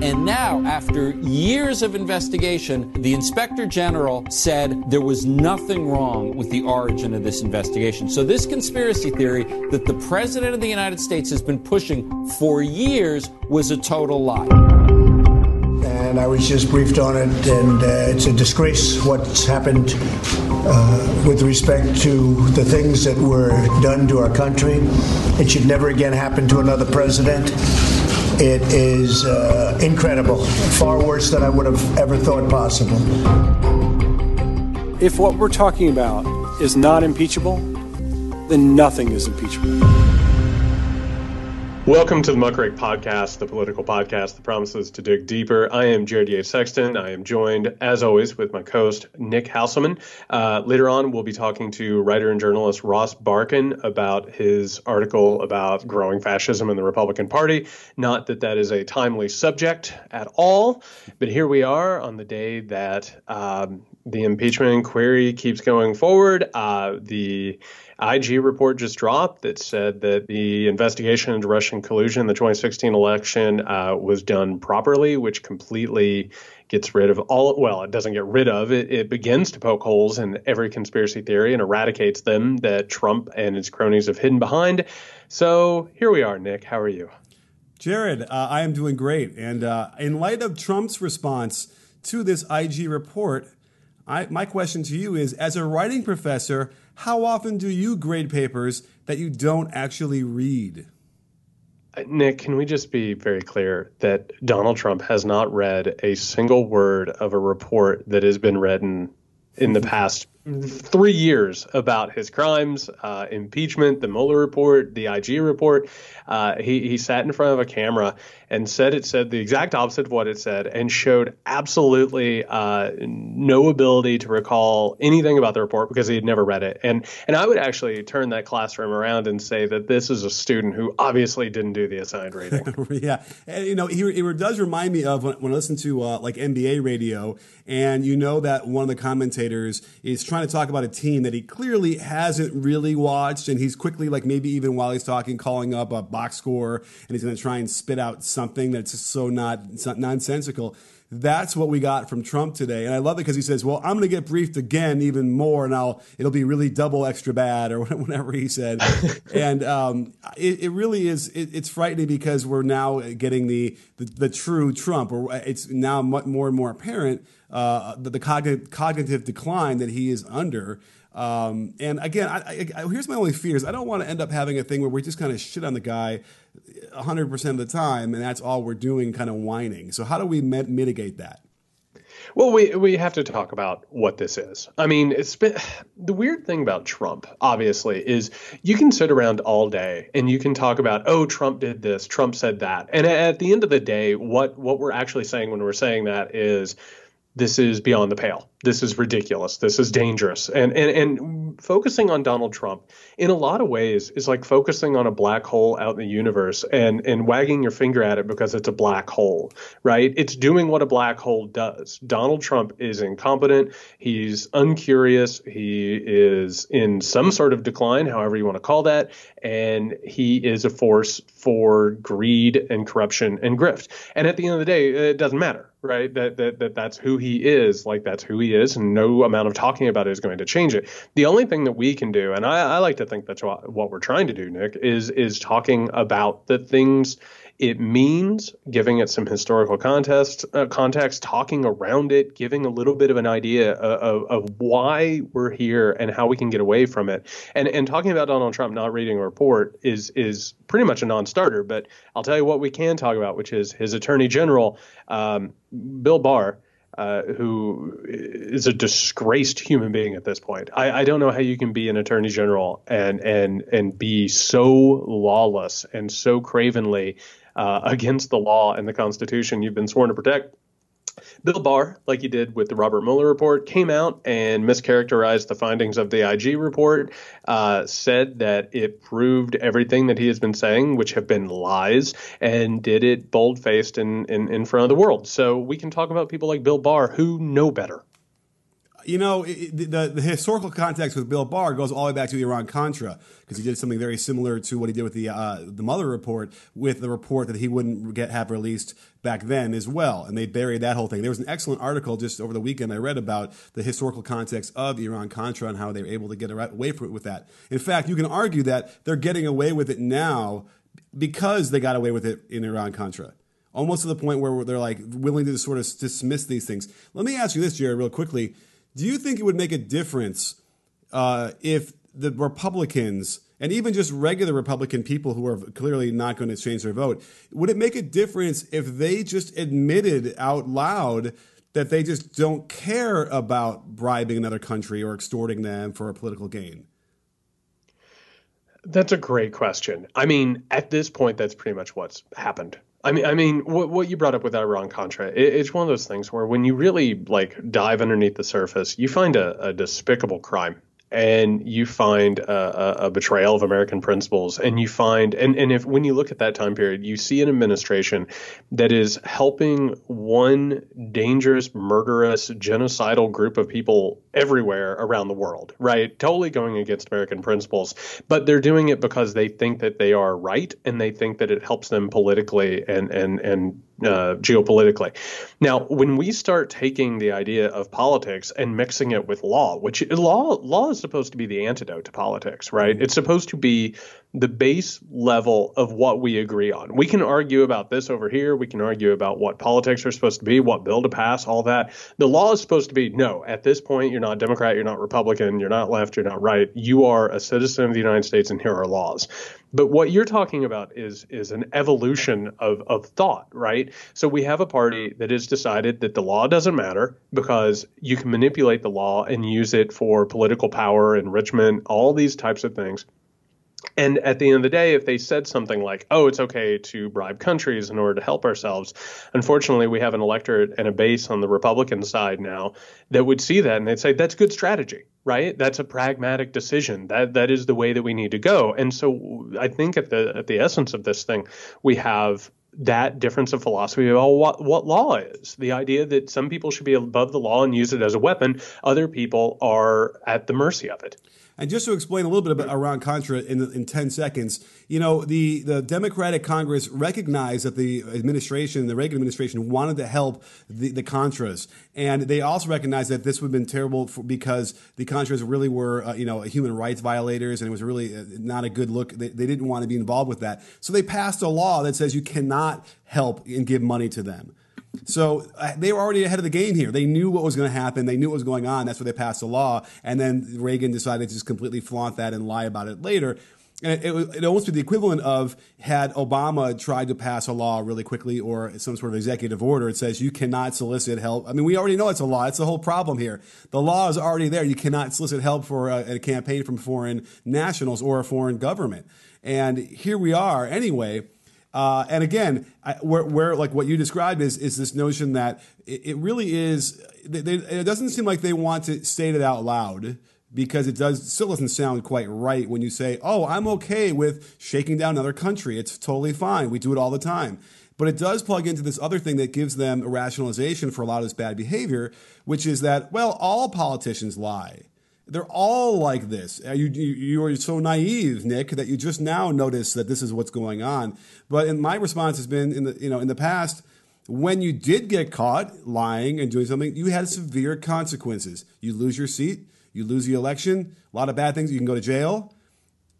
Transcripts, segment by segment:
And now, after years of investigation, the inspector general said there was nothing wrong with the origin of this investigation. So, this conspiracy theory that the president of the United States has been pushing for years was a total lie. And I was just briefed on it, and uh, it's a disgrace what's happened uh, with respect to the things that were done to our country. It should never again happen to another president. It is uh, incredible, far worse than I would have ever thought possible. If what we're talking about is not impeachable, then nothing is impeachable. Welcome to the Muckrake Podcast, the political podcast that promises to dig deeper. I am Jared Yates Sexton. I am joined, as always, with my co-host Nick Hauselman. Uh, later on, we'll be talking to writer and journalist Ross Barkan about his article about growing fascism in the Republican Party. Not that that is a timely subject at all, but here we are on the day that um, the impeachment inquiry keeps going forward. Uh, the IG report just dropped that said that the investigation into Russian collusion in the 2016 election uh, was done properly, which completely gets rid of all. Well, it doesn't get rid of it. It begins to poke holes in every conspiracy theory and eradicates them that Trump and his cronies have hidden behind. So here we are, Nick. How are you? Jared, uh, I am doing great. And uh, in light of Trump's response to this IG report, I, my question to you is as a writing professor, how often do you grade papers that you don't actually read? Uh, Nick, can we just be very clear that Donald Trump has not read a single word of a report that has been written in the past three years about his crimes, uh, impeachment, the Mueller report, the IG report. Uh, he, he sat in front of a camera and said it said the exact opposite of what it said and showed absolutely uh, no ability to recall anything about the report because he had never read it. And and I would actually turn that classroom around and say that this is a student who obviously didn't do the assigned reading. yeah, and, you know, he, it does remind me of when, when I listen to uh, like NBA radio, and you know that one of the commentators is trying to talk about a team that he clearly hasn't really watched, and he's quickly like maybe even while he's talking, calling up a box score, and he's going to try and spit out something that's just so not nonsensical. That's what we got from Trump today, and I love it because he says, "Well, I'm going to get briefed again, even more, and I'll it'll be really double extra bad," or whatever he said. and um, it, it, really is. It, it's frightening because we're now getting the the, the true Trump, or it's now more and more apparent uh, the, the cognitive, cognitive decline that he is under. Um, and again, I, I, here's my only fears. I don't want to end up having a thing where we just kind of shit on the guy 100% of the time, and that's all we're doing, kind of whining. So, how do we met- mitigate that? Well, we we have to talk about what this is. I mean, it's been the weird thing about Trump, obviously, is you can sit around all day and you can talk about, oh, Trump did this, Trump said that, and at the end of the day, what what we're actually saying when we're saying that is this is beyond the pale. This is ridiculous. This is dangerous. And, and and focusing on Donald Trump in a lot of ways is like focusing on a black hole out in the universe and and wagging your finger at it because it's a black hole, right? It's doing what a black hole does. Donald Trump is incompetent. He's uncurious. He is in some sort of decline, however you want to call that, and he is a force for greed and corruption and grift. And at the end of the day, it doesn't matter right? That, that that that's who he is. Like that's who he is, and no amount of talking about it is going to change it. The only thing that we can do, and I, I like to think that's what, what we're trying to do, Nick, is is talking about the things it means giving it some historical context, uh, context, talking around it, giving a little bit of an idea of, of, of, why we're here and how we can get away from it. And and talking about Donald Trump not reading a report is is pretty much a non-starter. But I'll tell you what we can talk about, which is his Attorney General, um, Bill Barr. Uh, who is a disgraced human being at this point. I, I, don't know how you can be an attorney general and and and be so lawless and so cravenly uh, against the law and the Constitution you've been sworn to protect. Bill Barr, like he did with the Robert Mueller report, came out and mischaracterized the findings of the IG report, uh, said that it proved everything that he has been saying, which have been lies, and did it bold faced in, in, in front of the world. So we can talk about people like Bill Barr who know better You know, it, the, the historical context with Bill Barr goes all the way back to the Iran Contra because he did something very similar to what he did with the uh, the Mueller report, with the report that he wouldn't get have released back then as well, and they buried that whole thing. There was an excellent article just over the weekend I read about the historical context of Iran Contra and how they were able to get away from it with that. In fact, you can argue that they're getting away with it now because they got away with it in Iran Contra almost to the point where they're like willing to sort of dismiss these things. Let me ask you this, Jared, real quickly. Do you think it would make a difference uh, if the Republicans and even just regular Republican people who are clearly not going to change their vote, would it make a difference if they just admitted out loud that they just don't care about bribing another country or extorting them for a political gain? That's a great question. I mean, at this point, that's pretty much what's happened. I mean, I mean, what, what you brought up with Iran Contra, it, it's one of those things where when you really like dive underneath the surface, you find a, a despicable crime and you find a, a, betrayal of American principles, and you find, and, and if when you look at that time period, you see an administration that is helping one dangerous, murderous, genocidal group of people everywhere around the world, right? Totally going against American principles, but they're doing it because they think that they are right, and they think that it helps them politically and and and uh, geopolitically. Now, when we start taking the idea of politics and mixing it with law, which law law is supposed to be the antidote to politics, right? Mm-hmm. It's supposed to be the base level of what we agree on. We can argue about this over here. We can argue about what politics are supposed to be, what bill to pass, all that. The law is supposed to be no, at this point, you're not Democrat, you're not Republican, you're not left, you're not right. You are a citizen of the United States, and here are laws. But what you're talking about is is an evolution of, of thought, right? So we have a party that has decided that the law doesn't matter because you can manipulate the law and use it for political power, enrichment, all these types of things. And at the end of the day, if they said something like, oh, it's okay to bribe countries in order to help ourselves, unfortunately, we have an electorate and a base on the Republican side now that would see that and they'd say, that's good strategy, right? That's a pragmatic decision. That that is the way that we need to go. And so I think at the at the essence of this thing, we have that difference of philosophy about oh, what, what law is. The idea that some people should be above the law and use it as a weapon, other people are at the mercy of it. And just to explain a little bit about Iran Contra in, in 10 seconds, you know, the, the Democratic Congress recognized that the administration, the Reagan administration, wanted to help the, the Contras. And they also recognized that this would have been terrible for, because the Contras really were, uh, you know, human rights violators and it was really uh, not a good look. They, they didn't want to be involved with that. So they passed a law that says you cannot help and give money to them. So uh, they were already ahead of the game here. They knew what was going to happen. They knew what was going on. That's why they passed the law. And then Reagan decided to just completely flaunt that and lie about it later. And it, it, it almost be the equivalent of had Obama tried to pass a law really quickly or some sort of executive order. It says you cannot solicit help. I mean, we already know it's a law. It's the whole problem here. The law is already there. You cannot solicit help for a, a campaign from foreign nationals or a foreign government. And here we are anyway uh, and again, I, where, where, like what you described is is this notion that it, it really is. They, they, it doesn't seem like they want to state it out loud because it does still doesn't sound quite right when you say, "Oh, I'm okay with shaking down another country. It's totally fine. We do it all the time." But it does plug into this other thing that gives them a rationalization for a lot of this bad behavior, which is that well, all politicians lie. They're all like this. You, you, you are so naive, Nick, that you just now notice that this is what's going on. But my response has been in the you know in the past, when you did get caught lying and doing something, you had severe consequences. You lose your seat, you lose the election, a lot of bad things. You can go to jail,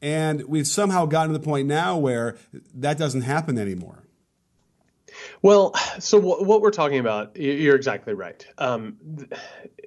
and we've somehow gotten to the point now where that doesn't happen anymore. Well, so w- what we're talking about, you're exactly right. Um,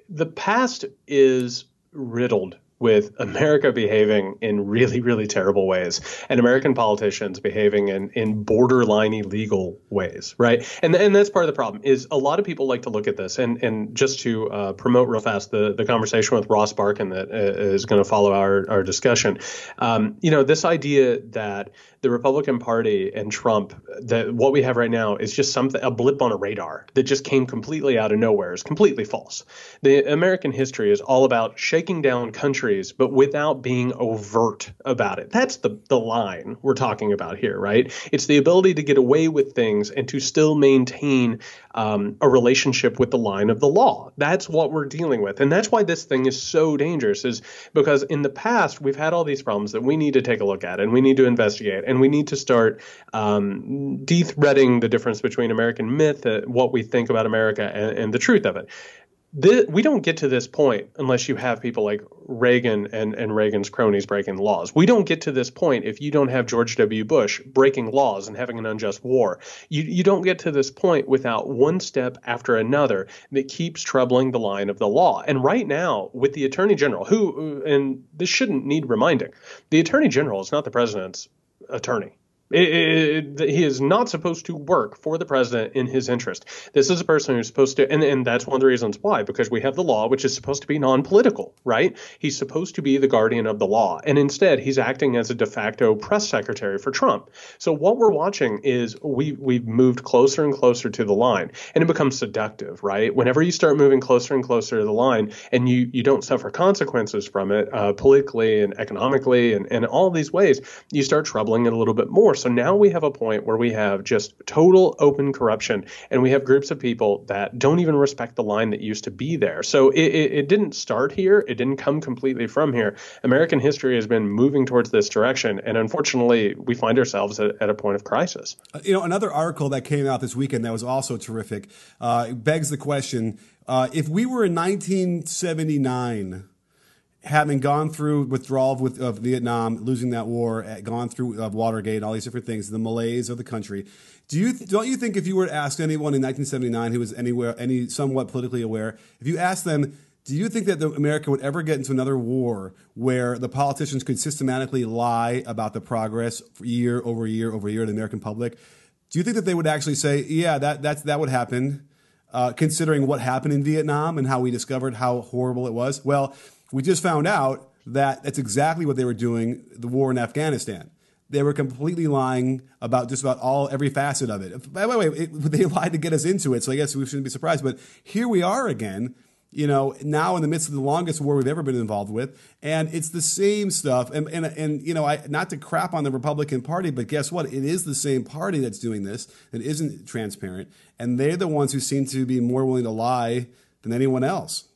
the past is riddled with America behaving in really, really terrible ways and American politicians behaving in, in borderline illegal ways, right? And, and that's part of the problem is a lot of people like to look at this and, and just to uh, promote real fast the, the conversation with Ross Barkan that uh, going to follow our, our discussion. Um, you know, this idea that the Republican Party and Trump, that what we have right now is just something a blip on a radar that just came completely out of nowhere is completely false. The American history is all about shaking down countries but without being overt about it. That's the, the line we're talking about here, right? It's the ability to get away with things and to still maintain um, a relationship with the line of the law. That's what we're dealing with. And that's why this thing is so dangerous, is because in the past, we've had all these problems that we need to take a look at and we need to investigate we need to start um, de-threading the difference between American myth, uh, what we think about America, and, and the truth of it this, we don't get to this point unless you have people like Reagan and, and Reagan's cronies breaking laws. We don't get to this point if you don't have George W. Bush breaking laws and having an unjust war. You, you don't get to this point without one step after another that keeps troubling the line of the law. And right now, with the Attorney General, who, and this shouldn't need reminding, the Attorney General is not the president's attorney. It, it, he is not supposed to work for the president in his interest. This is a person who's supposed to, and, and that's one of the reasons why, because we have the law, which is supposed to be non political, right? He's supposed to be the guardian of the law. And instead, he's acting as a de facto press secretary for Trump. So what we're watching is we, we've moved closer and closer to the line, and it becomes seductive, right? Whenever you start moving closer and closer to the line and you, you don't suffer consequences from it uh, politically and economically and, and all these ways, you start troubling it a little bit more. So now we have a point where we have just total open corruption, and we have groups of people that don't even respect the line that used to be there. So it, it, it didn't start here. It didn't come completely from here. American history has been moving towards this direction, and unfortunately, we find ourselves at, at a point of crisis. Uh, you know, another article that came out this weekend that was also terrific uh, begs the question: uh, If we were in 1979 having gone through withdrawal of, of Vietnam, losing that war, eh, gone through uh, Watergate, all these different things, the malaise of the country. Do you don't you think if you were to ask anyone in 1979 who was anywhere any somewhat politically aware, if you asked them, do you think that the, America would ever get into another war where the politicians could systematically lie about the progress year over year over year to the American public? Do you think that they would actually say, yeah, that that's that would happen? Uh, considering what happened in Vietnam and how we discovered how horrible it was. Well, we just found out that that's exactly what they were doing the war in Afghanistan. They were completely lying about just about all every facet of it. By the way, it, they lied to get us into it, so I guess we shouldn't be surprised. But here we are again, you know, now in the midst of the longest war we've ever been involved with, and it's the same stuff. And and, and you know, I, not to crap on the Republican Party, but guess what? It is the same party that's doing this that isn't transparent, and they're the ones who seem to be more willing to lie than anyone else.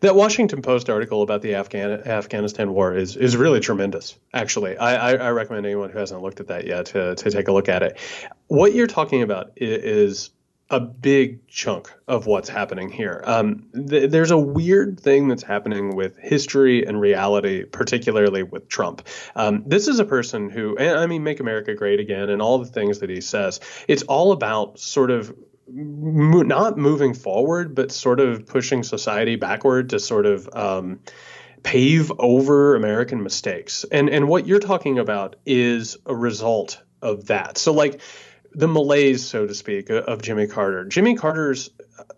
That Washington Post article about the Afghan, Afghanistan war is is really tremendous. Actually, I, I, I, recommend anyone who hasn't looked at that yet to to take a look at it. What you're talking about is, a big chunk of what's happening here. Um, th- there's a weird thing that's happening with history and reality, particularly with Trump. Um, this is a person who, I mean, make America great again, and all the things that he says. It's all about sort of not moving forward, but sort of pushing society backward to sort of um, pave over American mistakes. And and what you're talking about is a result of that. So like the malaise, so to speak, of Jimmy Carter. Jimmy Carter's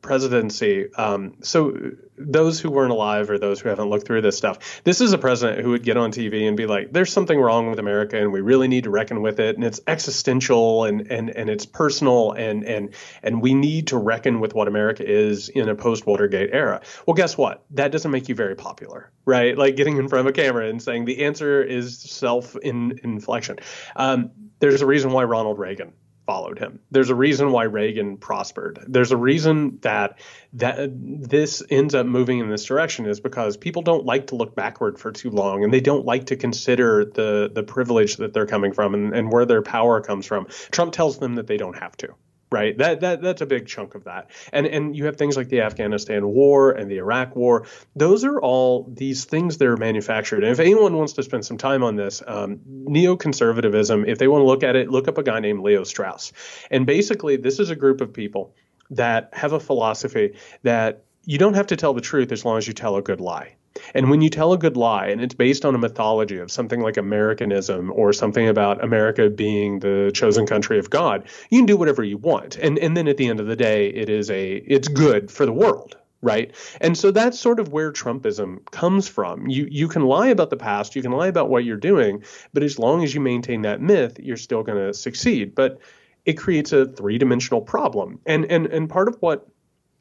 presidency. Um, so those who weren't alive or those who haven't looked through this stuff, this is a president who would get on TV and be like, "There's something wrong with America, and we really need to reckon with it, and it's existential and and and it's personal, and and and we need to reckon with what America is in a post Watergate era." Well, guess what? That doesn't make you very popular, right? Like getting in front of a camera and saying the answer is self inflection. Um, there's a reason why Ronald Reagan followed him. There's a reason why Reagan prospered. There's a reason that that this ends up moving in this direction is because people don't like to look backward for too long and they don't like to consider the the privilege that they're coming from and, and where their power comes from. Trump tells them that they don't have to right? That that that's a big chunk of that. And and you have things like the Afghanistan war and the Iraq war. Those are all these things that are manufactured. And if anyone wants to spend some time on this, um, neoconservatism, if they want to look at it, look up a guy named Leo Strauss. And basically, this is a group of people that have a philosophy that you don't have to tell the truth as long as you tell a good lie. And when you tell a good lie, and it's based on a mythology of something like Americanism or something about America being the chosen country of God, you can do whatever you want. And and then at the end of the day, it is a it's good for the world, right? And so that's sort of where Trumpism comes from. You you can lie about the past, you can lie about what you're doing, but as long as you maintain that myth, you're still going to succeed. But it creates a three-dimensional problem. And and and part of what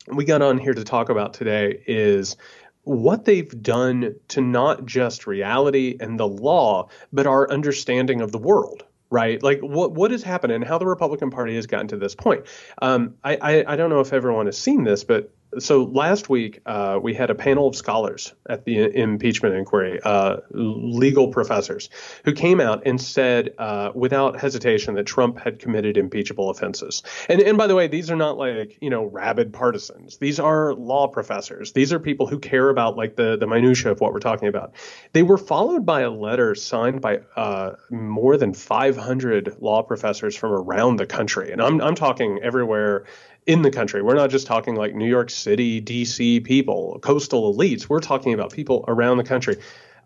we got on here to talk about today is what they've done to not just reality and the law, but our understanding of the world right? Like what what has happened and how the Republican Party has gotten to this point. Um, I, I, I don't know if everyone has seen this, but so last week uh, we had a panel of scholars at the impeachment inquiry, uh, legal professors, who came out and said uh, without hesitation that Trump had committed impeachable offenses. And and by the way, these are not like you know rabid partisans. These are law professors. These are people who care about like the the minutia of what we're talking about. They were followed by a letter signed by uh, more than 500 law professors from around the country, and I'm I'm talking everywhere in the country. We're not just talking like New York City, DC people, coastal elites. We're talking about people around the country.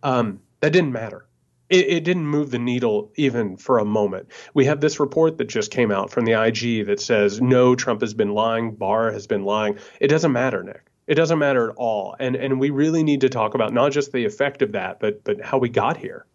Um, that didn't matter. It, it, didn't move the needle even for a moment. We have this report that just came out from the IG that says, no, Trump has been lying, Barr has been lying. It doesn't matter, Nick. It doesn't matter at all. And and we really need to talk about not just the effect of that, but but how we got here.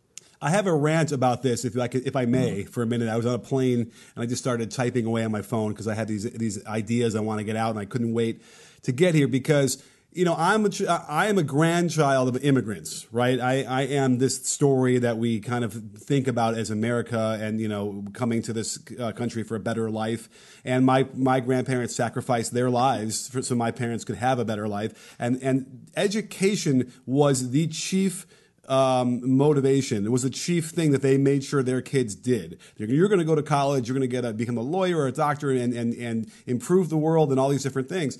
I have a rant about this, if I could, if I may, for a minute. I was on a plane and I just started typing away on my phone because I had these these ideas I want to get out, and I couldn't wait to get here because you know I'm a I am a grandchild of immigrants, right? I I am this story that we kind of think about as America, and you know coming to this uh, country for a better life. And my my grandparents sacrificed their lives for, so my parents could have a better life, and and education was the chief um, motivation. It was the chief thing that they made sure their kids did. You're going to go to college, you're going to get a, become a lawyer or a doctor and, and, and improve the world and all these different things.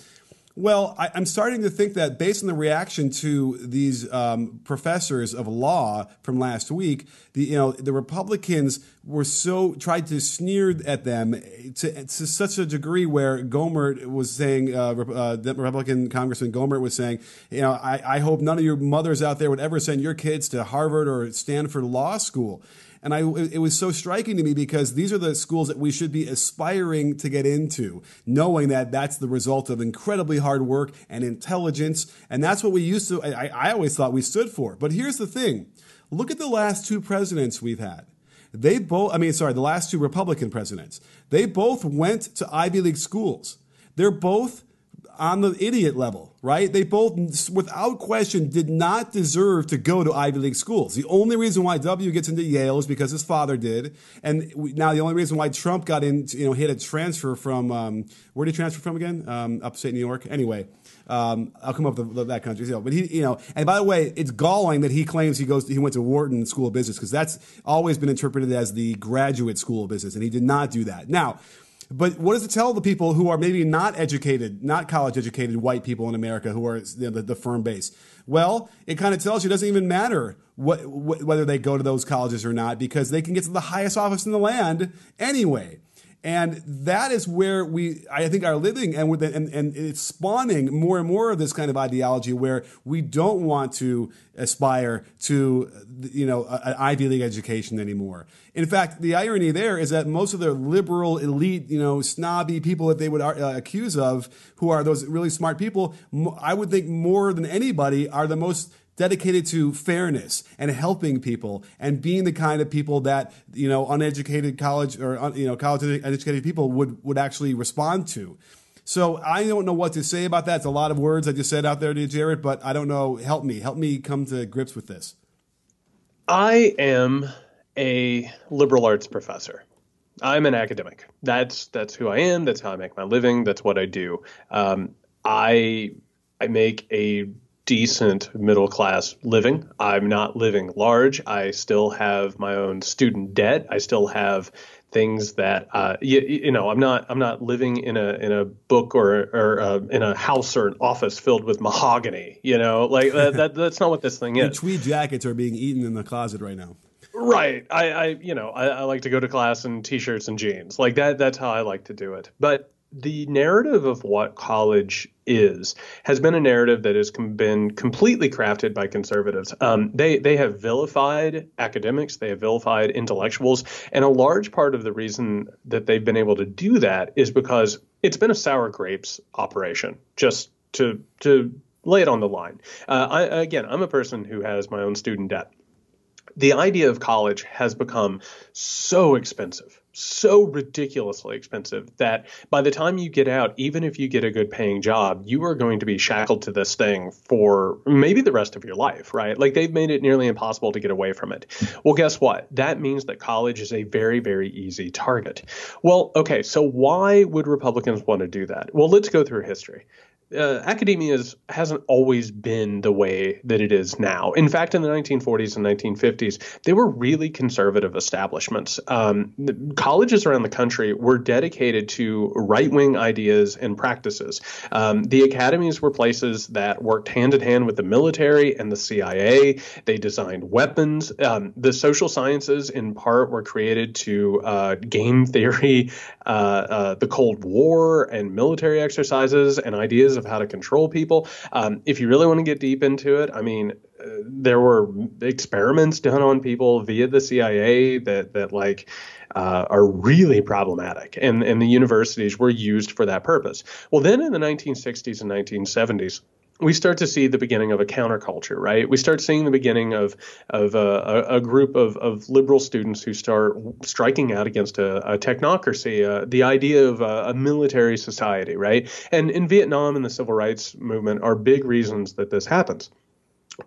Well, I, am starting to think that based on the reaction to these um, professors of law from last week, the you know the Republicans were so tried to sneer at them to, to such a degree where Gohmert was saying, uh, uh, Republican Congressman Gohmert was saying, you know, I, I hope none of your mothers out there would ever send your kids to Harvard or Stanford Law School. And I, it was so striking to me because these are the schools that we should be aspiring to get into, knowing that that's the result of incredibly hard work and intelligence. And that's what we used to, I, I always thought we stood for. But here's the thing look at the last two presidents we've had. They both, I mean, sorry, the last two Republican presidents, they both went to Ivy League schools. They're both on the idiot level, right? They both, without question, did not deserve to go to Ivy League schools. The only reason why W gets into Yale is because his father did, and now the only reason why Trump got in, you know, he had a transfer from um, where did he transfer from again? Um, upstate New York. Anyway, um, I'll come up with that country. but he, you know, and by the way, it's galling that he claims he goes, he went to Wharton School of Business because that's always been interpreted as the graduate school of business, and he did not do that. Now but what does it tell the people who are maybe not educated, not college educated white people in America who are the, the firm base? Well, it kind of tells you it doesn't even matter what, wh- whether they go to those colleges or not because they can get to the highest office in the land anyway. And that is where we, I think, are living, and, and, and it's spawning more and more of this kind of ideology where we don't want to aspire to, you know, an Ivy League education anymore. In fact, the irony there is that most of the liberal elite, you know, snobby people that they would uh, accuse of, who are those really smart people, I would think more than anybody are the most dedicated to fairness and helping people and being the kind of people that you know uneducated college or you know college educated people would would actually respond to. So I don't know what to say about that. It's a lot of words I just said out there to Jared, but I don't know. Help me, help me come to grips with this. I am a liberal arts professor. I'm an academic. That's that's who I am. That's how I make my living. That's what I do. Um, I I make a decent middle class living. I'm not living large. I still have my own student debt. I still have things that uh, you, you, know I'm not I'm not living in a in a book or or uh, in a house or an office filled with mahogany. You know, like that, that that's not what this thing is. tweed jackets are being eaten in the closet right now. Right. I, I you know I, I like to go to class in t-shirts and jeans. Like that. That's how I like to do it. But the narrative of what college is has been a narrative that has com- been completely crafted by conservatives. Um, they they have vilified academics, they have vilified intellectuals, and a large part of the reason that they've been able to do that is because it's been a sour grapes operation. Just to to lay it on the line. Uh, I, again, I'm a person who has my own student debt. The idea of college has become so expensive so ridiculously expensive that by the time you get out, even if you get a good paying job, you are going to be shackled to this thing for maybe the rest of your life, right? Like they've made it nearly impossible to get away from it. Well, guess what? That means that college is a very, very easy target. Well, okay, so why would Republicans want to do that? Well, let's go through history uh, academia hasn't always been the way that it is now. In fact, in the 1940s and 1950s, they were really conservative establishments. Um, colleges around the country were dedicated to right wing ideas and practices. Um, the academies were places that worked hand in hand with the military and the CIA. They designed weapons. Um, the social sciences, in part, were created to uh, game theory, uh, uh the Cold War, and military exercises and ideas of how to control people. Um, if you really want to get deep into it, I mean, uh, there were experiments done on people via the CIA that that like uh, are really problematic, and and the universities were used for that purpose. Well, then in the 1960s and 1970s we start to see the beginning of a counterculture, right? We start seeing the beginning of of a, a group of, of liberal students who start striking out against a, a technocracy, uh, the idea of a, a, military society, right? And in Vietnam and the civil rights movement are big reasons that this happens.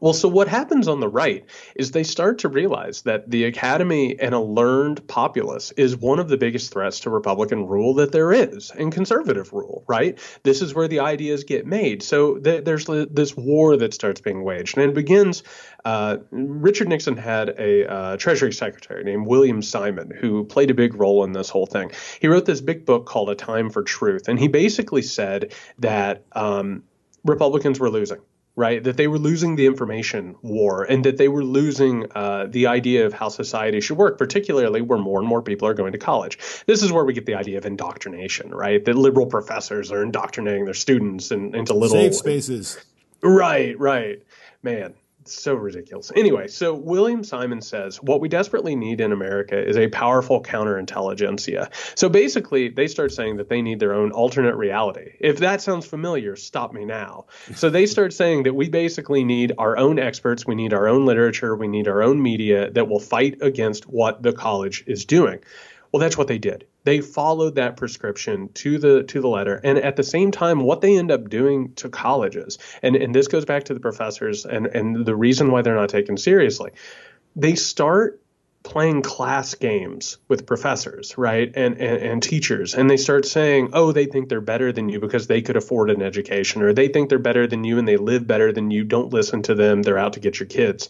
Well, so what happens on the right is they start to realize that the academy and a learned populace is one of the biggest threats to Republican rule that there is and conservative rule, right? This is where the ideas get made. So th- there's this war that starts being waged, and it begins. Uh, Richard Nixon had a uh, Treasury Secretary named William Simon who played a big role in this whole thing. He wrote this big book called A Time for Truth, and he basically said that um, Republicans were losing right? That they were losing the information war and that they were losing uh, the idea of how society should work, particularly where more and more people are going to college. This is where we get the idea of indoctrination, right? That liberal professors are indoctrinating their students in, into little safe spaces. Right, right. Man, so ridiculous. Anyway, so William Simon says what we desperately need in America is a powerful counterintelligentsia. So basically, they start saying that they need their own alternate reality. If that sounds familiar, stop me now. So they start saying that we basically need our own experts, we need our own literature, we need our own media that will fight against what the college is doing. Well, that's what they did. They followed that prescription to the to the letter, and at the same time, what they end up doing to colleges, and and this goes back to the professors and and the reason why they're not taken seriously. They start playing class games with professors, right, and, and, and teachers, and they start saying, "Oh, they think they're better than you because they could afford an education, or they think they're better than you and they live better than you. Don't listen to them; they're out to get your kids."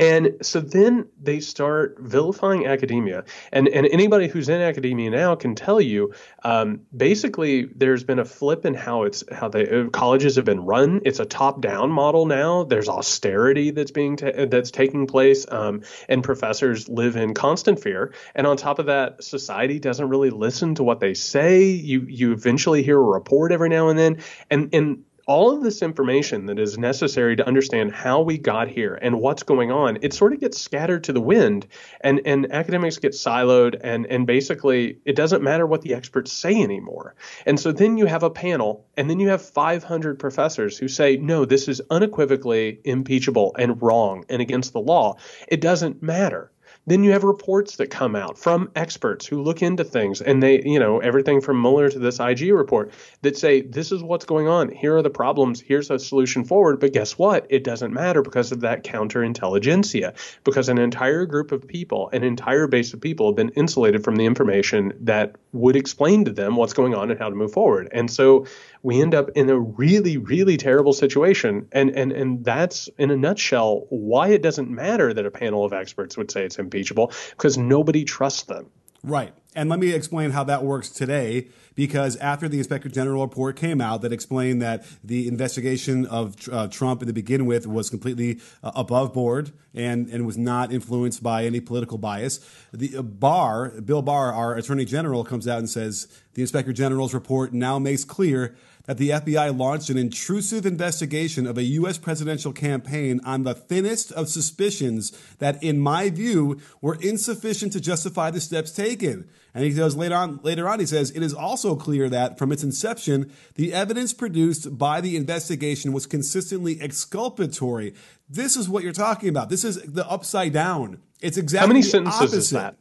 And so then they start vilifying academia. And, and anybody who's in academia now can tell you um, basically there's been a flip in how it's how the uh, colleges have been run. It's a top down model now. There's austerity that's being ta- that's taking place, um, and professors live in constant fear. And on top of that, society doesn't really listen to what they say. You you eventually hear a report every now and then, and and all of this information that is necessary to understand how we got here and what's going on, it sort of gets scattered to the wind and, and academics get siloed and, and basically it doesn't matter what the experts say anymore. And so then you have a panel and then you have 500 professors who say, no, this is unequivocally impeachable and wrong and against the law. It doesn't matter. Then you have reports that come out from experts who look into things and they, you know, everything from Mueller to this IG report that say, this is what's going on. Here are the problems. Here's a solution forward. But guess what? It doesn't matter because of that counterintelligentsia, because an entire group of people, an entire base of people have been insulated from the information that would explain to them what's going on and how to move forward. And so we end up in a really, really terrible situation. And and and that's in a nutshell why it doesn't matter that a panel of experts would say it's impeachable because nobody trusts them. Right. And let me explain how that works today because after the inspector general report came out that explained that the investigation of uh, Trump the begin with was completely uh, above board and, and was not influenced by any political bias, the uh, Barr, Bill Barr, our attorney general, comes out and says the inspector general's report now makes clear that the FBI launched an intrusive investigation of a U.S. presidential campaign on the thinnest of suspicions that, in my view, were insufficient to justify the steps taken. And he goes later on, later on, he says, it is also clear that from its inception, the evidence produced by the investigation was consistently exculpatory. This is what you're talking about. This is the upside down. It's exactly How many sentences is that?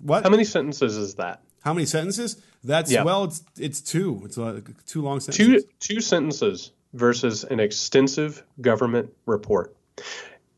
What? How many sentences is that? How many sentences? That's Yeah. well, it's it's two. It's uh, two long sentences. Two two sentences versus an extensive government report.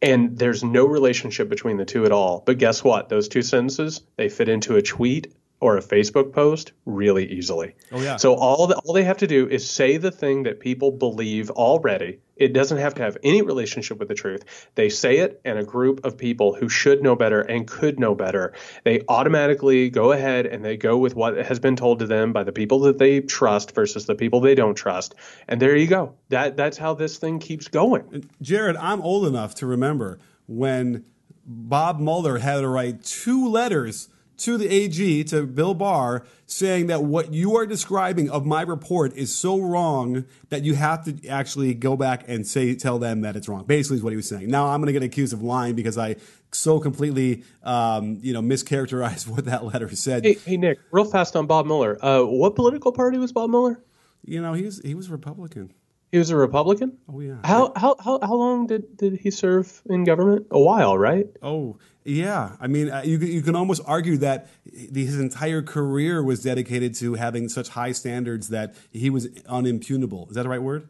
And there's no relationship between the two at all. But guess what? Those two sentences, they fit into a tweet or a Facebook post really easily. Oh, yeah. So all the, all they have to do is say the thing that people believe already. It doesn't have to have any relationship with the truth. They say it, and a group of people who should know better and could know better, they automatically go ahead and they go with what has been told to them by the people that they trust versus the people they don't trust. And there you go. That that's how this thing keeps going. Jared, I'm old enough to remember when Bob Mueller had to write two letters to the AG, to Bill Barr, saying that what you are describing of my report is so wrong that you have to actually go back and say tell them that it's wrong. Basically, is what he was saying. Now I'm going to get accused of lying because I so completely, um, you know, mischaracterized what that letter said. Hey, hey Nick, real fast on Bob Mueller. Uh, what political party was Bob Mueller? You know, he was he was Republican. He was a Republican. Oh yeah. How how how, how long did, did he serve in government? A while, right? Oh, yeah. I mean, uh, you, you can almost argue that his entire career was dedicated to having such high standards that he was unimpugnable. Is that the right word?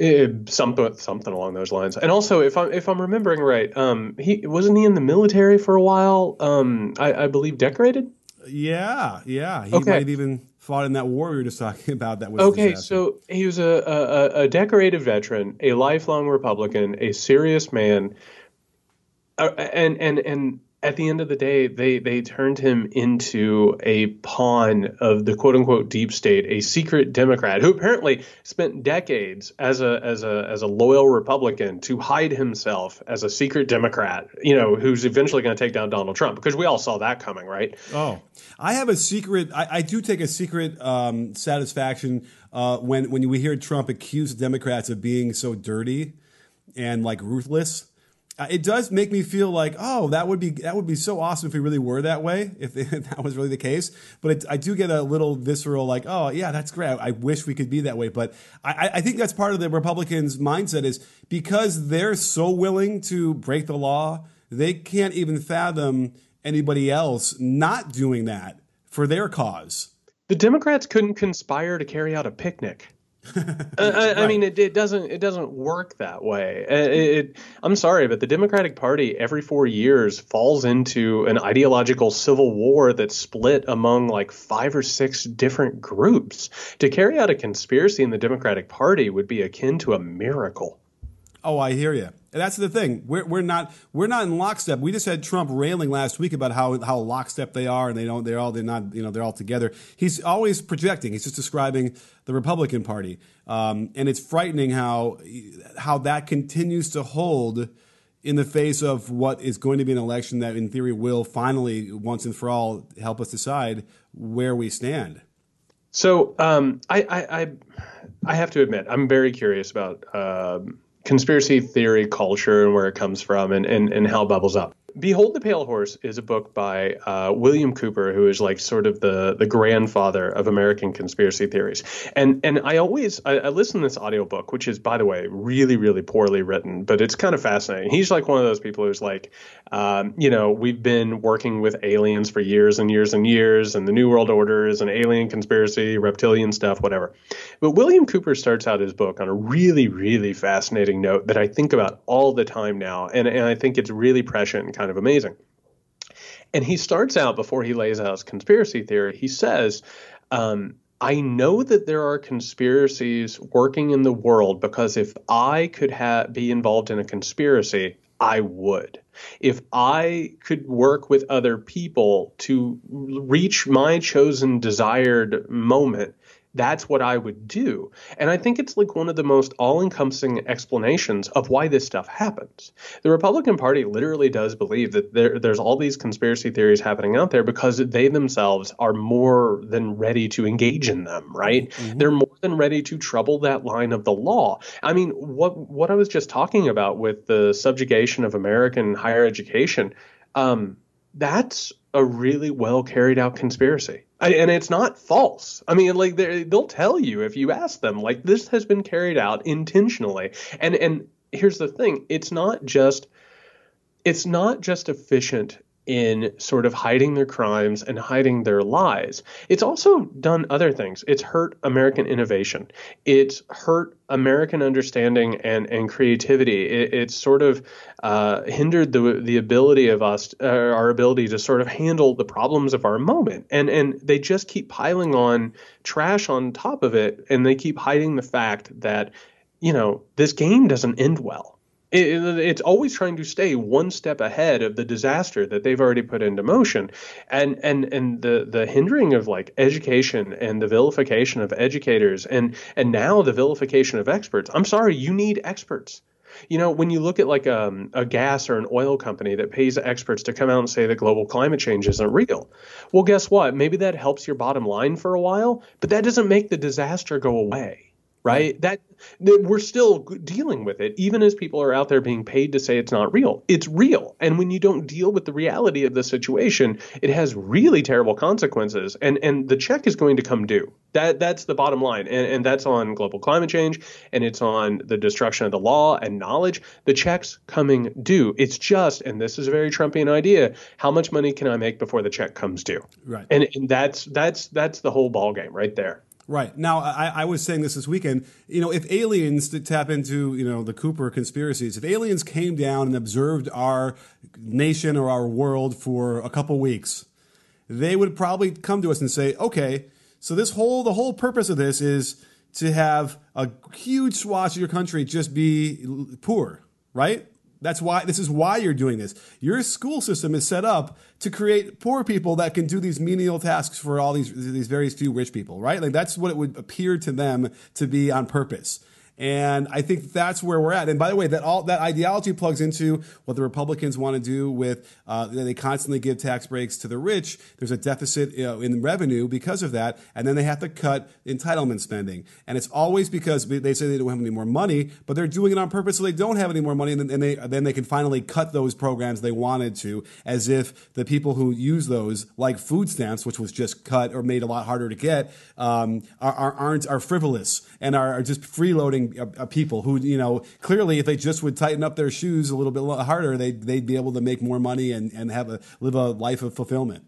Eh, something something along those lines. And also, if I'm if I'm remembering right, um, he wasn't he in the military for a while? Um, I, I believe decorated. Yeah, yeah. He Okay. might even fought in that war we were just talking about. That was Okay, so he was a, a, a- decorated veteran, a lifelong Republican, a serious man, uh, and and and at the end of the day, they they turned him into a pawn of the quote unquote deep state, a secret Democrat who apparently spent decades as a as a as a loyal Republican to hide himself as a secret Democrat. You know, who's eventually going to take down Donald Trump because we all saw that coming, right? Oh, I have a secret. I, I do take a secret um, satisfaction uh, when when we hear Trump accuse Democrats of being so dirty and like ruthless. Uh, it does make me feel like, oh, that would be that would be so awesome if we really were that way, if, if that was really the case. But it, I do get a little visceral, like, oh, yeah, that's great. I, I wish we could be that way. But I, I think that's part of the Republicans' mindset is because they're so willing to break the law, they can't even fathom anybody else not doing that for their cause. The Democrats couldn't conspire to carry out a picnic. I, I- mean, it, it doesn't it doesn't work that way. Uh, It, it, I'm sorry, but the Democratic Party every four years falls into an ideological civil war that's split among like five or six different groups. To carry out a conspiracy in the Democratic Party would be akin to a miracle. Oh, I hear you. And that's the thing. We're, we're not we're not in lockstep. We just had Trump railing last week about how how lockstep they are, and they don't. They're all they're not. You know, they're all together. He's always projecting. He's just describing the Republican Party, um, and it's frightening how how that continues to hold in the face of what is going to be an election that, in theory, will finally once and for all help us decide where we stand. So um, I, I, I I have to admit I'm very curious about um, conspiracy theory culture and where it comes from and, and, and how it bubbles up. Behold the Pale Horse is a book by uh, William Cooper, who is like sort of the the grandfather of American conspiracy theories. And and I always I, I listen to this audiobook, which is by the way really really poorly written, but it's kind of fascinating. He's like one of those people who's like, um, you know, we've been working with aliens for years and years and years, and the New World Order is an alien conspiracy, reptilian stuff, whatever. But William Cooper starts out his book on a really, really fascinating note that I think about all the time now, and, and I think it's really prescient and kind of amazing. And he starts out before he lays out his conspiracy theory. He says, um, I know that there are conspiracies working in the world because if I could ha- be involved in a conspiracy, I would. If I could work with other people to reach my chosen desired moment, that's what I would do. And I think it's like one of the most all encompassing explanations of why this stuff happens. The Republican Party literally does believe that there, there's all these conspiracy theories happening out there because they themselves are more than ready to engage in them, right? They're more than ready to trouble that line of the law. I mean, what, what I was just talking about with the subjugation of American higher education, um, that's a really well carried out conspiracy. I, and it's not false. I mean, like they- they'll tell you if you ask them, like this has been carried out intentionally. And and here's the thing: it's not just it's not just efficient in sort of hiding their crimes and hiding their lies. It's also done other things. It's hurt American innovation. It's hurt American understanding and, and creativity. It, it's sort of uh, hindered the the ability of us, uh, our ability to sort of handle the problems of our moment. And and they just keep piling on trash on top of it, and they keep hiding the fact that you know this game doesn't end well it, it's always trying to stay one step ahead of the disaster that they've already put into motion. And and and the the hindering of like education and the vilification of educators and and now the vilification of experts. I'm sorry you need experts. You know, when you look at like um, a gas or an oil company that pays experts to come out and say that global climate change isn't real, well, guess what? Maybe that helps your bottom line for a while, but that doesn't make the disaster go away right? That, that, we're still dealing with it, even as people are out there being paid to say it's not real. It's real, and when you don't deal with the reality of the situation, it has really terrible consequences, and and the check is going to come due. That that's the bottom line, and, and that's on global climate change, and it's on the destruction of the law and knowledge. The check's coming due. It's just, and this is a very Trumpian idea. How much money can I make before the check comes due? Right, and, and that's that's that's the whole ball game right there. Right now, I, I, was saying this this weekend. You know, if aliens to tap into you know the Cooper conspiracies, if aliens came down and observed our nation or our world for a couple weeks, they would probably come to us and say, "Okay, so this whole the whole purpose of this is to have a huge swath of your country just be poor, right? That's why this is why you're doing this. Your school system is set up to create poor people that can do these menial tasks for all these these various few rich people, right? Like that's what it would appear to them to be on purpose. And I think that's where we're at. And by the way, that all that ideology plugs into what the Republicans want to do with uh, they constantly give tax breaks to the rich. There's a deficit you know, in revenue because of that, and then they have to cut entitlement spending. And it's always because they say they don't have any more money, but they're doing it on purpose so they don't have any more money, and then they then they can finally cut those programs they wanted to, as if the people who use those, like food stamps, which was just cut or made a lot harder to get, um, are, are, aren't are frivolous and are, are just freeloading people who, you know, clearly if they just would tighten up their shoes a little bit harder, they'd, they'd be able to make more money and, and have a live a life of fulfillment.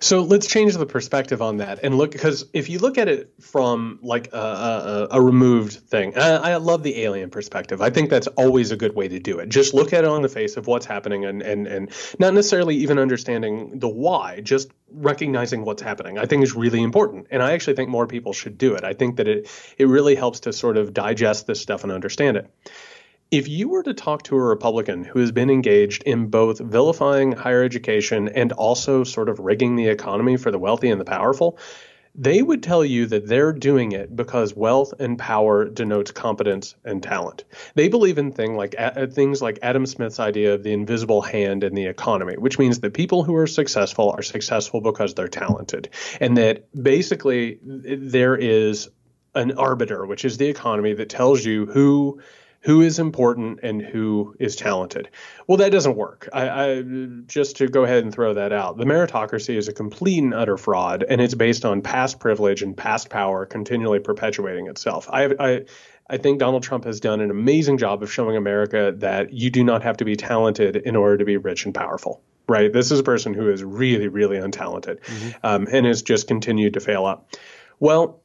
So let's change the perspective on that and look because if you look at it from like a, a, a removed thing, I, I, love the alien perspective. I think that's always a good way to do it. Just look at it on the face of what's happening and and and not necessarily even understanding the why, just recognizing what's happening. I think is really important, and I actually think more people should do it. I think that it it really helps to sort of digest this stuff and understand it. If you were to talk to a Republican who has been engaged in both vilifying higher education and also sort of rigging the economy for the wealthy and the powerful, they would tell you that they're doing it because wealth and power denotes competence and talent. They believe in thing like uh, things like Adam Smith's idea of the invisible hand in the economy, which means that people who are successful are successful because they're talented, and that basically there is an arbiter, which is the economy, that tells you who who is important and who is talented. Well, that doesn't work. I, I, just to go ahead and throw that out. The meritocracy is a complete and utter fraud, and it's based on past privilege and past power continually perpetuating itself. I, I I think Donald Trump has done an amazing job of showing America that you do not have to be talented in order to be rich and powerful. Right? This is a person who is really, really untalented mm-hmm. um, and has just continued to fail up. Well,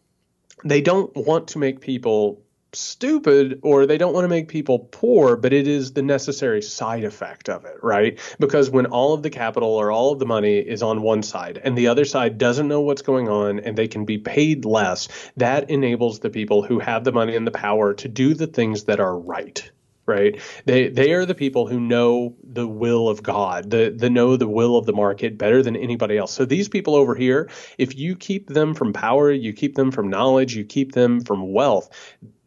they don't want to make people stupid or they don't want to make people poor, but it is the necessary side effect of it, right? Because when all of the capital or all of the money is on one side and the other side doesn't know what's going on and they can be paid less, that enables the people who have the money and the power to do the things that are right right? They they are the people who know the will of God, the the know the will of the market better than anybody else. So these people over here, if you keep them from power, you keep them from knowledge, you keep them from wealth,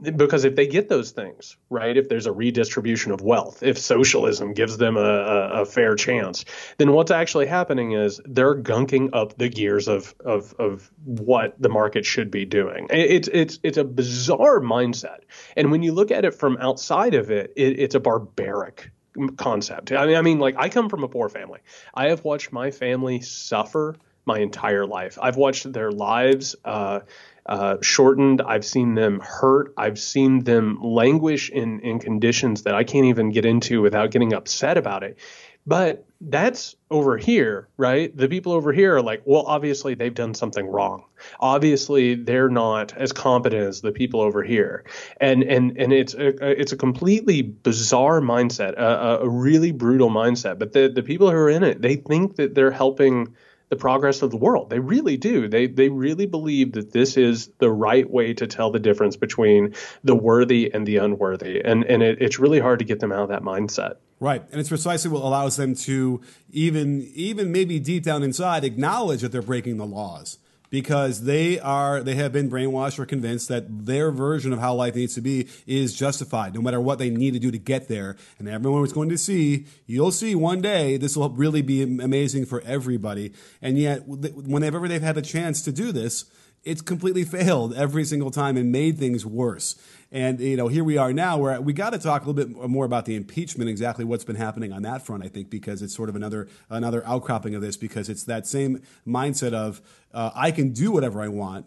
because if they get those things right if there's a redistribution of wealth if socialism gives them a, a, a, fair chance then what's actually happening is they're gunking up the gears of, of, of what the market should be doing. It's it's it's a bizarre mindset. And when you look at it from outside of it, it it's a barbaric concept. I mean, I mean like i come from a poor family. I have watched my family suffer my entire life. I've watched their lives uh, uh, shortened. I've seen them hurt. I've seen them languish in, in conditions that I can't even get into without getting upset about it. But that's over here, right? The people over here are like, well, obviously they've done something wrong. Obviously they're not as competent as the people over here, and and and it's a, it's a completely bizarre mindset, a, a really brutal mindset. But the the people who are in it, they think that they're helping the progress of the world. They really do. They they really believe that this is the right way to tell the difference between the worthy and the unworthy, and and it, it's really hard to get them out of that mindset. Right, and it's precisely what allows them to even even maybe deep down inside acknowledge that they're breaking the laws because they are they have been brainwashed or convinced that their version of how life needs to be is justified no matter what they need to do to get there. And everyone is going to see you'll see one day this will really be amazing for everybody. And yet whenever they've had a chance to do this it's completely failed every single time and made things worse and you know, here we are now, where we got to talk a little bit more about the impeachment, exactly what's been happening on that front. I think because it's sort of another another outcropping of this, because it's that same mindset of uh, I can do whatever I want,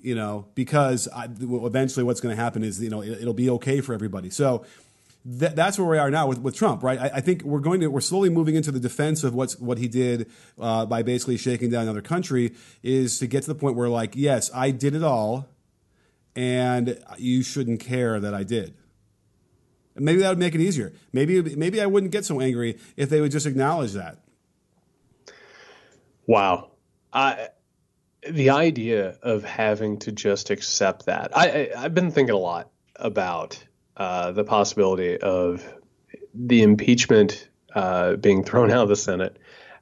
you know, because I, eventually what's going to happen is you know it, will be okay for everybody. So. Th- that's where we are now with, with Trump, right? I, I, think we're going to we're slowly moving into the defense of what's what he did uh, by basically shaking down another country is to get to the point where like yes, I did it all, and you shouldn't care that I did. Maybe that would make it easier. Maybe maybe I wouldn't get so angry if they would just acknowledge that. Wow, I, the idea of having to just accept that. I, I have been thinking a lot about uh, the possibility of the impeachment uh, being thrown out of the Senate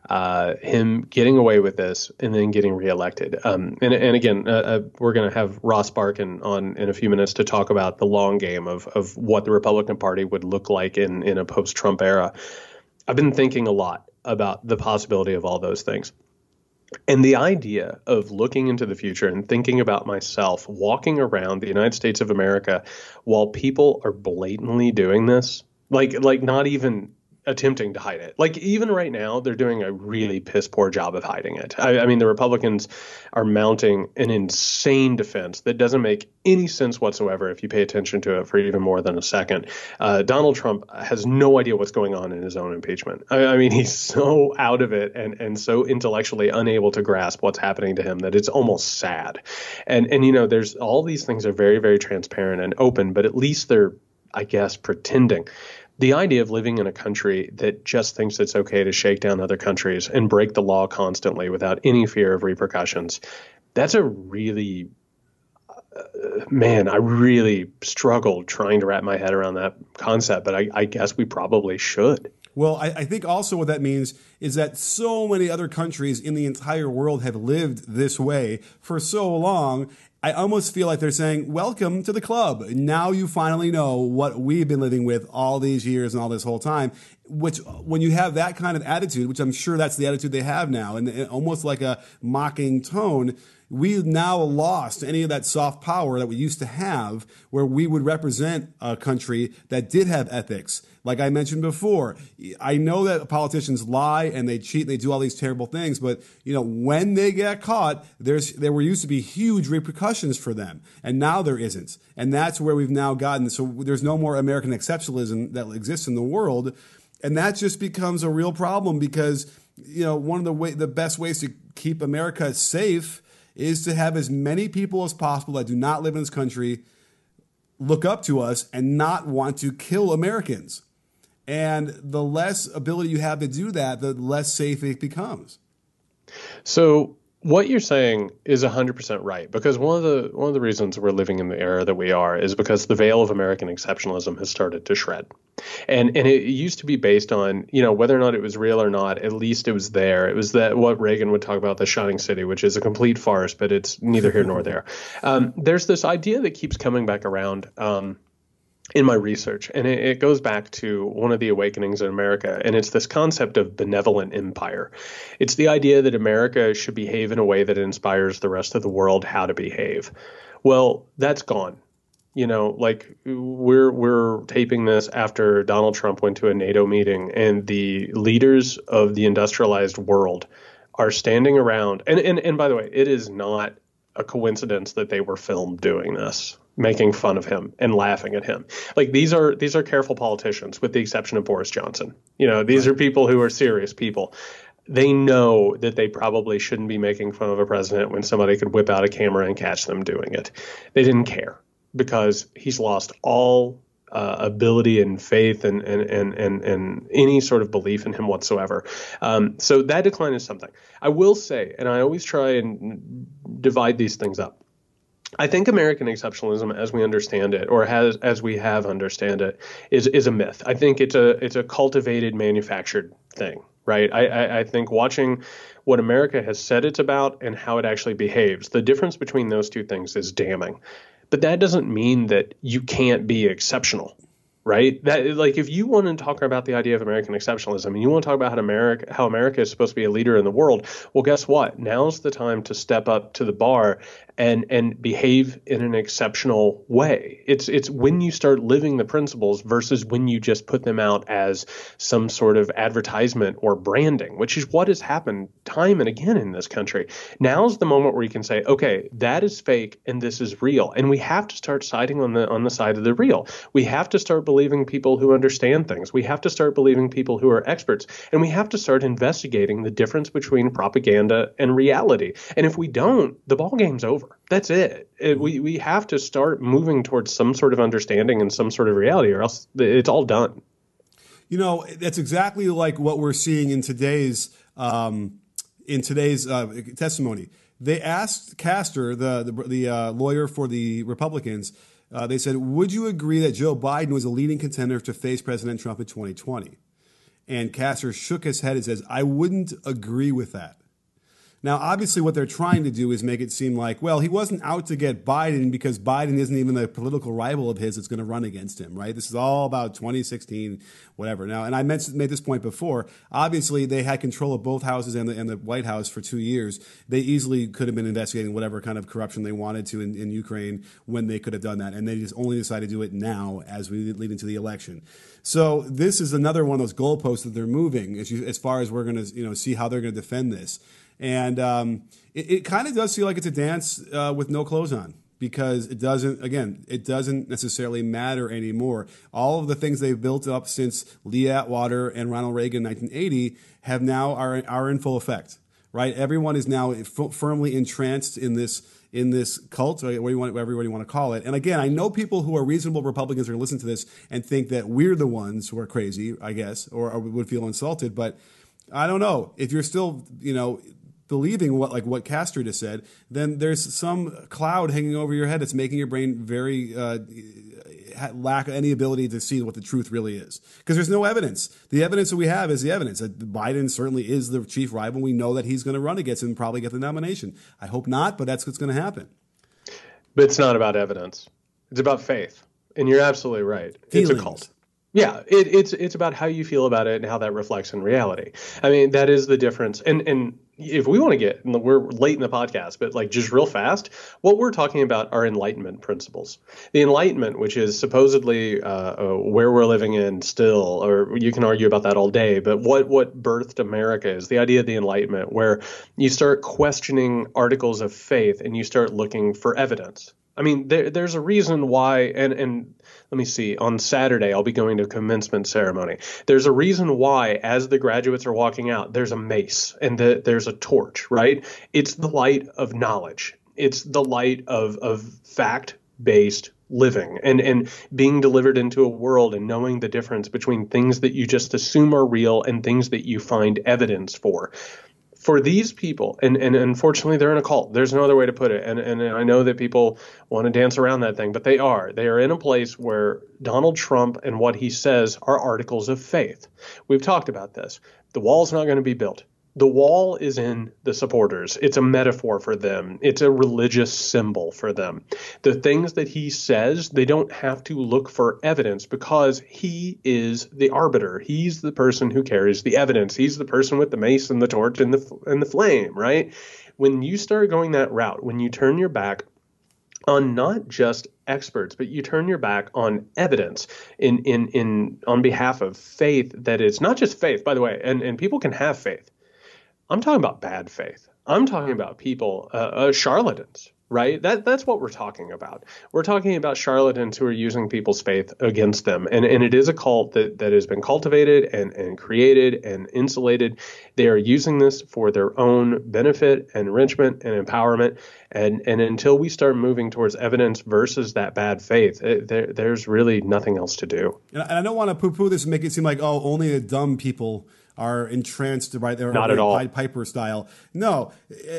uh, him getting away with this and then getting reelected. Um, and, and again, uh, uh, we're going to have Ross Barkan on in a few minutes to talk about the long game of, of what the Republican Party would look like in, in a post Trump era. I've been thinking a lot about the possibility of all those things. And the idea of looking into the future and thinking about myself walking around the United States of America while people are blatantly doing this, like like not even attempting to hide it. Like even right now, they're doing a really piss poor job of hiding it. I, I, mean, the Republicans are mounting an insane defense that doesn't make any sense whatsoever if you pay attention to it for even more than a second. Uh, Donald Trump has no idea what's going on in his own impeachment. I, I mean, he's so out of it and and so intellectually unable to grasp what's happening to him that it's almost sad. And and you know, there's all these things are very very transparent and open, but at least they're I guess pretending the idea of living in a country that just thinks it's okay to shake down other countries and break the law constantly without any fear of repercussions, that's a really uh, man, I really struggled trying to wrap my head around that concept, but I, I guess we probably should. Well, I, I, think also what that means is that so many other countries in the entire world have lived this way for so long, I almost feel like they're saying, Welcome to the club. Now you finally know what we've been living with all these years and all this whole time. Which, when you have that kind of attitude, which I'm sure that's the attitude they have now, and, and almost like a mocking tone, we've now lost any of that soft power that we used to have where we would represent a country that did have ethics. Like I mentioned before, I know that politicians lie and they cheat and they do all these terrible things, but you know, when they get caught, there's there were used to be huge repercussions for them. And now there isn't. And that's where we've now gotten. So there's no more American exceptionalism that exists in the world. And that just becomes a real problem because, you know, one of the way the best ways to keep America safe is to have as many people as possible that do not live in this country look up to us and not want to kill Americans. And the less ability you have to do that, the less safe it becomes. So what you're saying is 100% right because one of the one of the reasons we're living in the era that we are is because the veil of American exceptionalism has started to shred. And and it used to be based on, you know, whether or not it was real or not, at least it was there. It was that what Reagan would talk about the shining city, which is a complete farce, but it's neither here nor there. Um, there's this idea that keeps coming back around um, in my research, and it, it, goes back to one of the awakenings in America, and it's this concept of benevolent empire. It's the idea that America should behave in a way that inspires the rest of the world how to behave. Well, that's gone. You know, like we're we're taping this after Donald Trump went to a NATO meeting, and the leaders of the industrialized world are standing around. And and and by the way, it is not a coincidence that they were filmed doing this making fun of him and laughing at him. Like these are these are careful politicians, with the exception of Boris Johnson. You know, these right. are people who are serious people. They know that they probably shouldn't be making fun of a president when somebody could whip out a camera and catch them doing it. They didn't care because he's lost all uh, ability and faith and, and, and, and, and any sort of belief in him whatsoever. Um, so that decline is something. I will say, and I always try and divide these things up. I think American exceptionalism, as we understand it, or has as we have understand it, is is a myth. I think it's a it's a cultivated, manufactured thing, right? I, I, I think watching what America has said it's about and how it actually behaves, the difference between those two things is damning. But that doesn't mean that you can't be exceptional right? That like if you want to talk about the idea of American exceptionalism and you want to talk about how America how America is supposed to be a leader in the world, well guess what? Now's the time to step up to the bar and and behave in an exceptional way. It's it's when you start living the principles versus when you just put them out as some sort of advertisement or branding, which is what has happened time and again in this country. Now's the moment where you can say, okay, that is fake and this is real. And we have to start siding on the on the side of the real. We have to start believing people who understand things. We have to start believing people who are experts. And we have to start investigating the difference between propaganda and reality. And if we don't, the ball game's over. That's it. it we, we have to start moving towards some sort of understanding and some sort of reality, or else it's all done. You know, that's exactly like what we're seeing in today's um, in today's uh, testimony. They asked Castor, the the, the uh, lawyer for the Republicans, uh, they said, Would you agree that Joe Biden was a leading contender to face President Trump in 2020? And Castor shook his head and says, I wouldn't agree with that. Now, obviously, what they're trying to do is make it seem like, well, he wasn't out to get Biden because Biden isn't even a political rival of his that's going to run against him, right? This is all about 2016, whatever. Now, and I made this point before. Obviously, they had control of both houses and the, and the White House for two years. They easily could have been investigating whatever kind of corruption they wanted to in, in Ukraine when they could have done that. And they just only decided to do it now as we lead into the election. So this is another one of those goalposts that they're moving as, you, as far as we're going to you know see how they're going to defend this. And um, it, it kind of does feel like it's a dance uh, with no clothes on because it doesn't again it doesn't necessarily matter anymore all of the things they've built up since lee atwater and ronald reagan in 1980 have now are, are in full effect right everyone is now f- firmly entranced in this in this cult, or what you want, whatever you want to call it. And again, I know people who are reasonable Republicans are going to listen to this and think that we're the ones who are crazy, I guess, or, or would feel insulted. But I don't know if you're still, you know, believing what like what Castor just said, then there's some cloud hanging over your head that's making your brain very uh, lack any ability to see what the truth really is because there's no evidence. The evidence that we have is the evidence that Biden certainly is the chief rival. We know that he's going to run against him and probably get the nomination. I hope not, but that's what's going to happen. But it's not about evidence. It's about faith. And you're absolutely right. Feelings. It's a cult. Yeah, it, it's it's about how you feel about it and how that reflects in reality. I mean, that is the difference. And and if we want to get, we're late in the podcast, but like just real fast, what we're talking about are enlightenment principles. The enlightenment, which is supposedly uh, uh, where we're living in still, or you can argue about that all day, but what what birthed America is the idea of the enlightenment, where you start questioning articles of faith and you start looking for evidence. I mean, there, there's a reason why, and, and let me see, on Saturday, I'll be going to commencement ceremony. There's a reason why, as the graduates are walking out, there's a mace and the, there's a torch, right? It's the light of knowledge, it's the light of, of fact based living and, and being delivered into a world and knowing the difference between things that you just assume are real and things that you find evidence for for these people, and, and unfortunately they're in a cult. There's no other way to put it. And and I know that people want to dance around that thing, but they are. They are in a place where Donald Trump and what he says are articles of faith. We've talked about this. The wall's not going to be built the wall is in the supporters. It's a metaphor for them. It's a religious symbol for them. The things that he says, they don't have to look for evidence because he is the arbiter. He's the person who carries the evidence. He's the person with the mace and the torch and the and the flame, right? When you start going that route, when you turn your back on not just experts, but you turn your back on evidence in in in on behalf of faith that is not just faith, by the way, and, and people can have faith I'm talking about bad faith. I'm talking about people, uh, uh, charlatans, right? That that's what we're talking about. We're talking about charlatans who are using people's faith against them. And and it is a cult that, that has been cultivated and, and created and insulated. They are using this for their own benefit, enrichment, and empowerment. And and until we start moving towards evidence versus that bad faith, it, there, there's really nothing else to do. And I don't want to poo-poo this and make it seem like oh only the dumb people are entranced by their not at all Pied Piper style. No,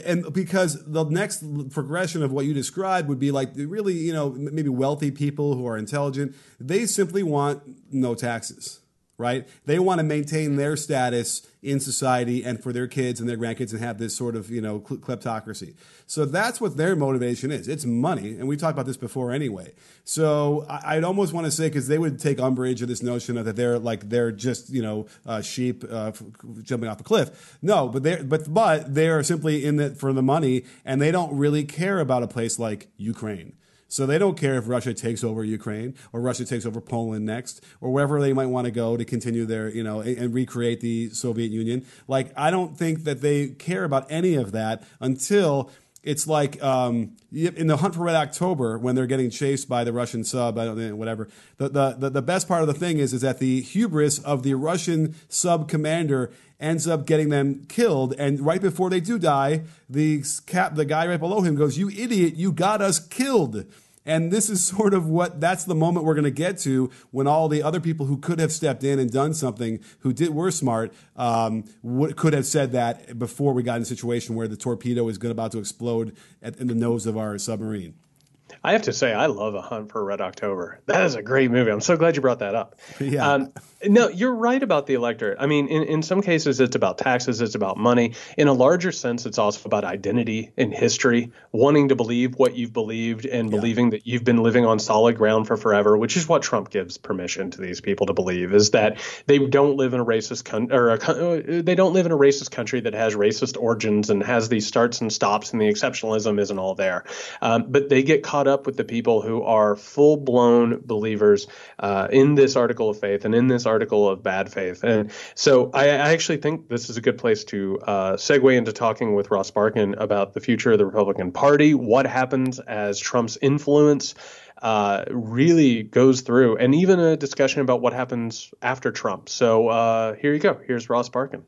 and because the next progression of what you described would be like really, you know, maybe wealthy people who are intelligent. They simply want no taxes right? They want to maintain their status in society and for their kids and their grandkids and have this sort of, you know, kleptocracy. So that's what their motivation is. It's money. And we talked about this before anyway. So I'd almost want to say, because they would take umbrage of this notion of that they're like, they're just, you know, uh, sheep uh, jumping off a cliff. No, but they're, but, but they're simply in it for the money and they don't really care about a place like Ukraine so they don't care if Russia takes over Ukraine or Russia takes over Poland next or wherever they might want to go to continue their, you know, and, and recreate the Soviet Union. Like, I don't think that they care about any of that until it's like um, in the hunt for red october when they're getting chased by the russian sub i don't whatever the, the, the, the, best part of the thing is is that the hubris of the russian sub commander ends up getting them killed and right before they do die the cap the guy right below him goes you idiot you got us killed and this is sort of what that's the moment we're going to get to when all the other people who could have stepped in and done something, who did were smart, um, would, could have said that before we got in a situation where the torpedo is going about to explode at, in the nose of our submarine. I have to say, I love A Hunt for Red October. That is a great movie. I'm so glad you brought that up. Yeah. Um, no, you're right about the electorate. I mean, in, in some cases, it's about taxes, it's about money. In a larger sense, it's also about identity and history, wanting to believe what you've believed and yeah. believing that you've been living on solid ground for forever, which is what Trump gives permission to these people to believe is that they don't live in a racist country or a, uh, they don't live in a racist country that has racist origins and has these starts and stops and the exceptionalism isn't all there. Um, but they get caught up with the people who are full blown believers uh, in this article of faith and in this article of bad faith. And so I, I actually think this is a good place to uh, segue into talking with Ross Barkan about the future of the Republican Party, what happens as Trump's influence. Uh, really goes through, and even a discussion about what happens after Trump. So uh, here you go. Here's Ross Barkan.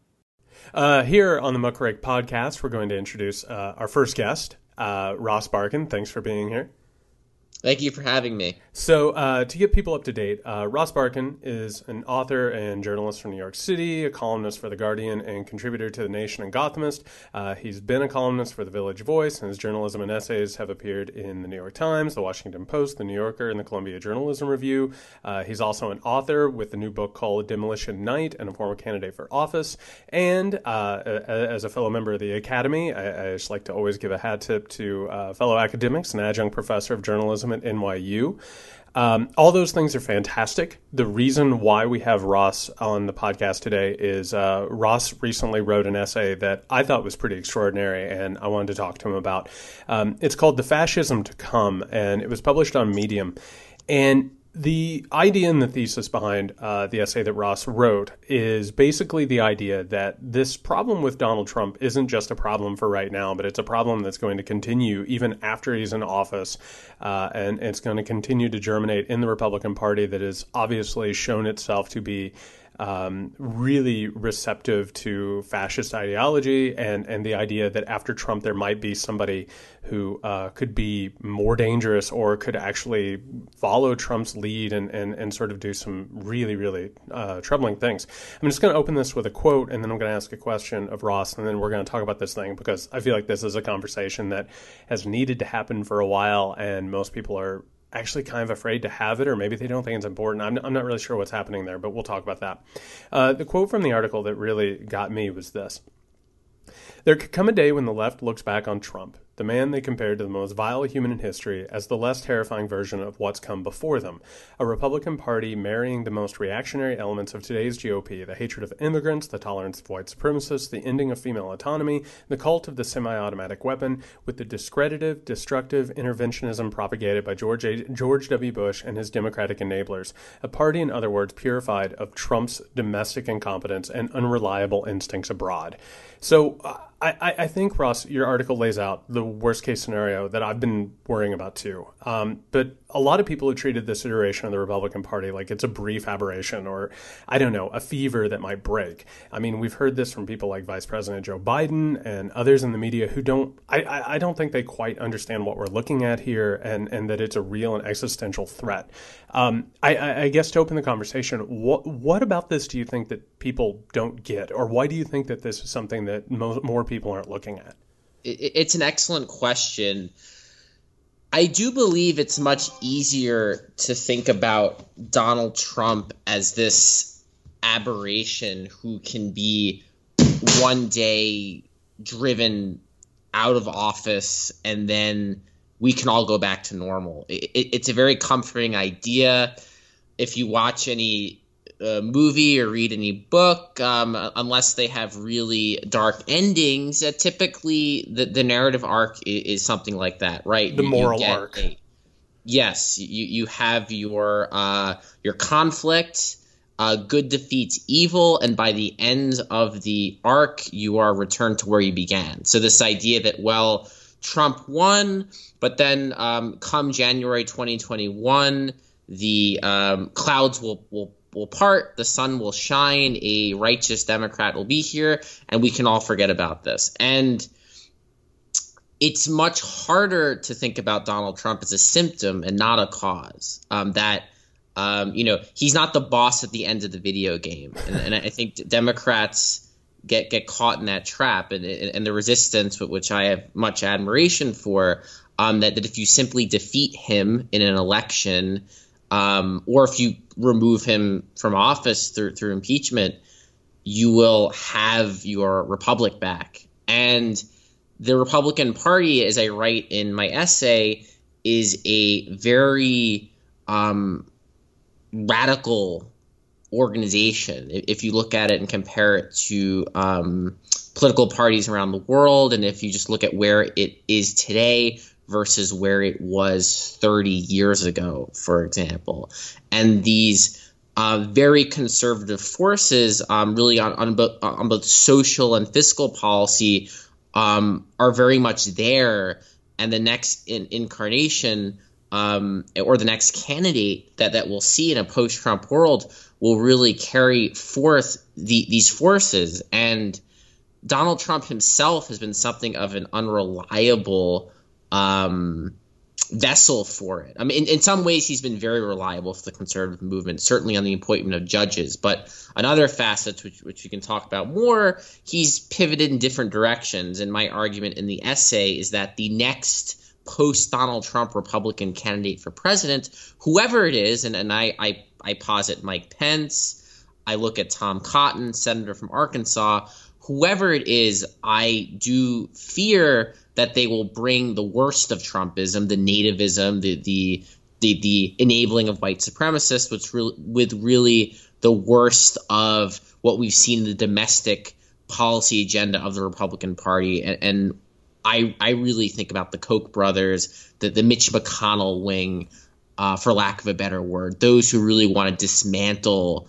Uh, here on the Muckrake podcast, we're going to introduce uh, our first guest, uh, Ross Barkan. Thanks for being here. Thank you for having me. So, uh, to get people up to date, uh, Ross Barkan is an author and journalist from New York City, a columnist for The Guardian, and contributor to The Nation and Gothamist. Uh, he's been a columnist for The Village Voice, and his journalism and essays have appeared in The New York Times, The Washington Post, The New Yorker, and the Columbia Journalism Review. Uh, he's also an author with a new book called Demolition Night and a former candidate for office. And uh, as a fellow member of the Academy, I, I, just like to always give a hat tip to uh, fellow academics, an adjunct professor of journalism at NYU. Um, all those things are fantastic. The reason why we have Ross on the podcast today is uh, Ross recently wrote an essay that I thought was pretty extraordinary, and I wanted to talk to him about. Um, it's called "The Fascism to Come," and it was published on Medium. And the idea and the thesis behind uh, the essay that Ross wrote is basically the idea that this problem with Donald Trump isn't just a problem for right now, but it's a problem that's going to continue even after he's in office, uh, and it's going to continue to germinate in the Republican Party that has obviously shown itself to be um, really receptive to fascist ideology and, and the idea that after Trump there might be somebody who uh, could be more dangerous or could actually follow Trump's lead and, and, and sort of do some really, really uh, troubling things. I'm just going to open this with a quote and then I'm going to ask a question of Ross and then we're going to talk about this thing because I feel like this is a conversation that has needed to happen for a while and most people are actually kind of afraid to have it, or maybe they don't think it's important. I'm, I'm not really sure what's happening there, but we'll talk about that. Uh, the quote from the article that really got me was this There could come a day when the left looks back on Trump the man they compared to the most vile human in history as the less terrifying version of what's come before them. A Republican Party marrying the most reactionary elements of today's GOP the hatred of immigrants, the tolerance of white supremacists, the ending of female autonomy, the cult of the semi automatic weapon, with the discredited, destructive interventionism propagated by George, a- George W. Bush and his Democratic enablers. A party, in other words, purified of Trump's domestic incompetence and unreliable instincts abroad. So, uh, I, I think Ross, your article lays out the worst case scenario that I've been worrying about too. Um, but a lot of people have treated this iteration of the Republican Party like it's a brief aberration or I don't know a fever that might break. I mean, we've heard this from people like Vice President Joe Biden and others in the media who don't. I, I, don't think they quite understand what we're looking at here and and that it's a real and existential threat. Um, I, I guess to open the conversation, what what about this do you think that people don't get, or why do you think that this is something that mo- more people aren't looking at? It's an excellent question. I do believe it's much easier to think about Donald Trump as this aberration who can be one day driven out of office and then we can all go back to normal. It, it, it's a very comforting idea. If you watch any uh, movie or read any book, um, unless they have really dark endings, uh, typically the, the narrative arc is, is, something like that, right? The moral arc. A, yes, you, you have your uh, your conflict. Uh, good defeats evil, and by the end of the arc, you are returned to where you began. So this idea that well, Trump won, but then um, come January 2021, the um, clouds will, will will part, the sun will shine, a righteous Democrat will be here, and we can all forget about this. And it's much harder to think about Donald Trump as a symptom and not a cause. Um, that um, you know he's not the boss at the end of the video game, and, and I think Democrats get get caught in that trap and and the resistance which I have much admiration for um, that that if you simply defeat him in an election um, or if you remove him from office through through impeachment you will have your republic back and the Republican Party as I write in my essay is a very um, radical organization. If you look at it and compare it to um, political parties around the world, and if you just look at where it is today versus where it was 30 years ago, for example, and these uh, very conservative forces, um, really on, on, both, on both social and fiscal policy, um, are very much there. And the next in, incarnation um, or the next candidate that, that we'll see in a post Trump world will really carry forth the, these forces. And Donald Trump himself has been something of an unreliable um, vessel for it. I mean, in, in, some ways, he's been very reliable for the conservative movement, certainly on the appointment of judges. But on other facets, which, which we can talk about more, he's pivoted in different directions. And my argument in the essay is that the next post Donald Trump Republican candidate for president, whoever it is, and, and I, I I posit Mike Pence. I look at Tom Cotton, senator from Arkansas. Whoever it is, I do fear that they will bring the worst of Trumpism, the nativism, the the the, the enabling of white supremacists, which really, with really the worst of what we've seen in the domestic policy agenda of the Republican Party, and, and I I really think about the Koch brothers, the the Mitch McConnell wing, uh, for lack of a better word, those who really want to dismantle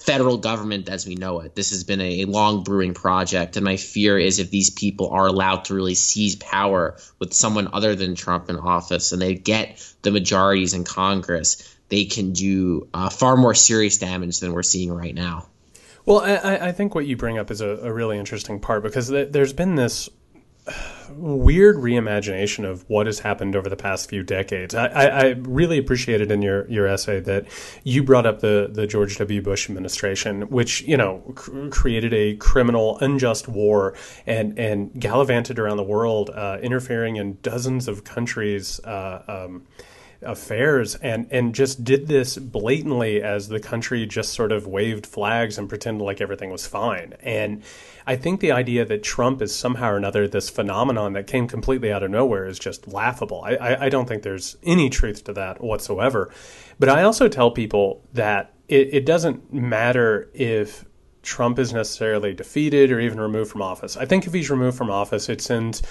federal government as we know it. This has been a, long brewing project, and my fear is if these people are allowed to really seize power with someone other than Trump in office, and they get the majorities in Congress, they can do uh, far more serious damage than we're seeing right now. Well, I, I think what you bring up is a, a really interesting part because th- there's been this weird reimagination of what has happened over the past few decades. I, I, I, really appreciated in your, your essay that you brought up the, the George W. Bush administration, which you know cr- created a criminal, unjust war and and gallivanted around the world, uh, interfering in dozens of countries. Uh, um, affairs and and just did this blatantly as the country just sort of waved flags and pretended like everything was fine and I think the idea that Trump is somehow or another this phenomenon that came completely out of nowhere is just laughable. I, I, I don't think there's any truth to that whatsoever. But I also tell people that it, it doesn't matter if Trump is necessarily defeated or even removed from office. I think if he's removed from office, it sends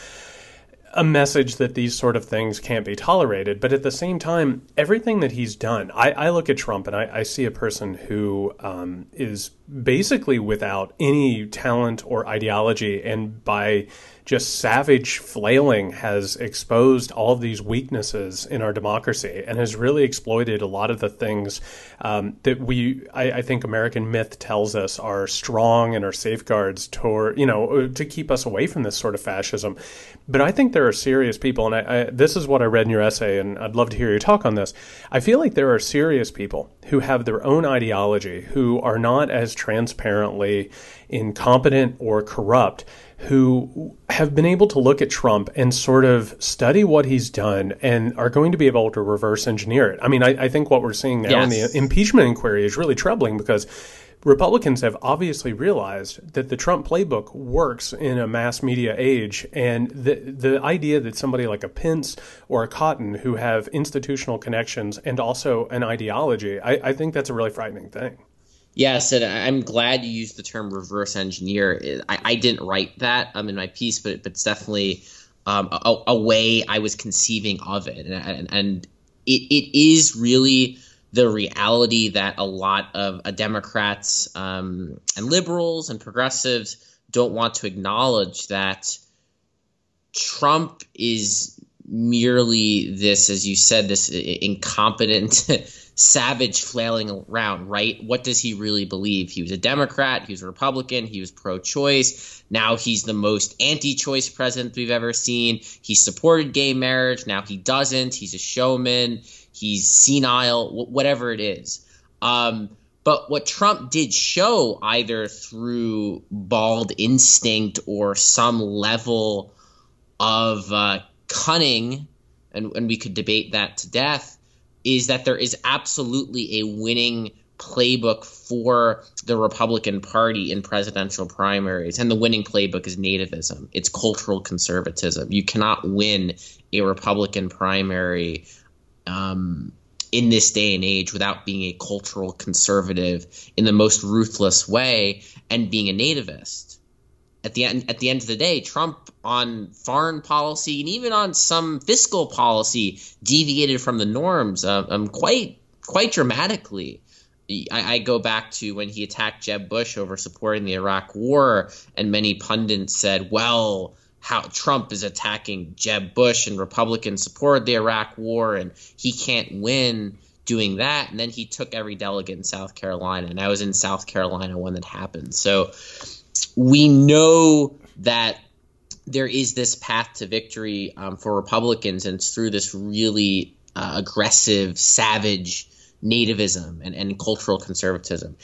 a message that these sort of things can't be tolerated. But at the same time, everything that he's done, I, I look at Trump and I, I see a person who um, is basically without any talent or ideology, and by just savage flailing has exposed all of these weaknesses in our democracy and has really exploited a lot of the things um, that we, I, I, think, American myth tells us are strong and are safeguards toward, you know, to keep us away from this sort of fascism. But I think there are serious people, and I, I, this is what I read in your essay, and I'd love to hear your talk on this. I feel like there are serious people who have their own ideology, who are not as transparently incompetent or corrupt who have been able to look at Trump and sort of study what he's done and are going to be able to reverse engineer it. I mean, I, I think what we're seeing now yes. in the impeachment inquiry is really troubling because Republicans have obviously realized that the Trump playbook works in a mass media age, and the the idea that somebody like a Pence or a Cotton, who have institutional connections and also an ideology, I, I think that's a really frightening thing. Yes, and I'm glad you used the term reverse engineer. I, I didn't write that um, in my piece, but, but it's definitely um, a, a, way I was conceiving of it. And, and, and it, it is really the reality that a lot of uh, Democrats um, and liberals and progressives don't want to acknowledge that Trump is merely this, as you said, this incompetent savage flailing around, right? What does he really believe? He was a Democrat, he was a Republican, he was pro choice. Now he's the most anti choice president we've ever seen. He supported gay marriage, now he doesn't. He's a showman, he's senile, whatever it is. Um, but what Trump did show, either through bald instinct or some level of uh, cunning, and, and we could debate that to death, is that there is absolutely a winning playbook for the Republican Party in presidential primaries. And the winning playbook is nativism, it's cultural conservatism. You cannot win a Republican primary. Um, in this day and age, without being a cultural conservative in the most ruthless way and being a nativist at the end at the end of the day, Trump on foreign policy and even on some fiscal policy deviated from the norms uh, um, quite quite dramatically. I, I, go back to when he attacked Jeb Bush over supporting the Iraq War, and many pundits said, "Well, how Trump is attacking Jeb Bush and Republicans supported the Iraq War, and he can't win." doing that and then he took every delegate in South Carolina and I was in South Carolina when that happened. So we know that there is this path to victory um, for Republicans, and it's through this really uh, aggressive, savage nativism and, and cultural conservatism.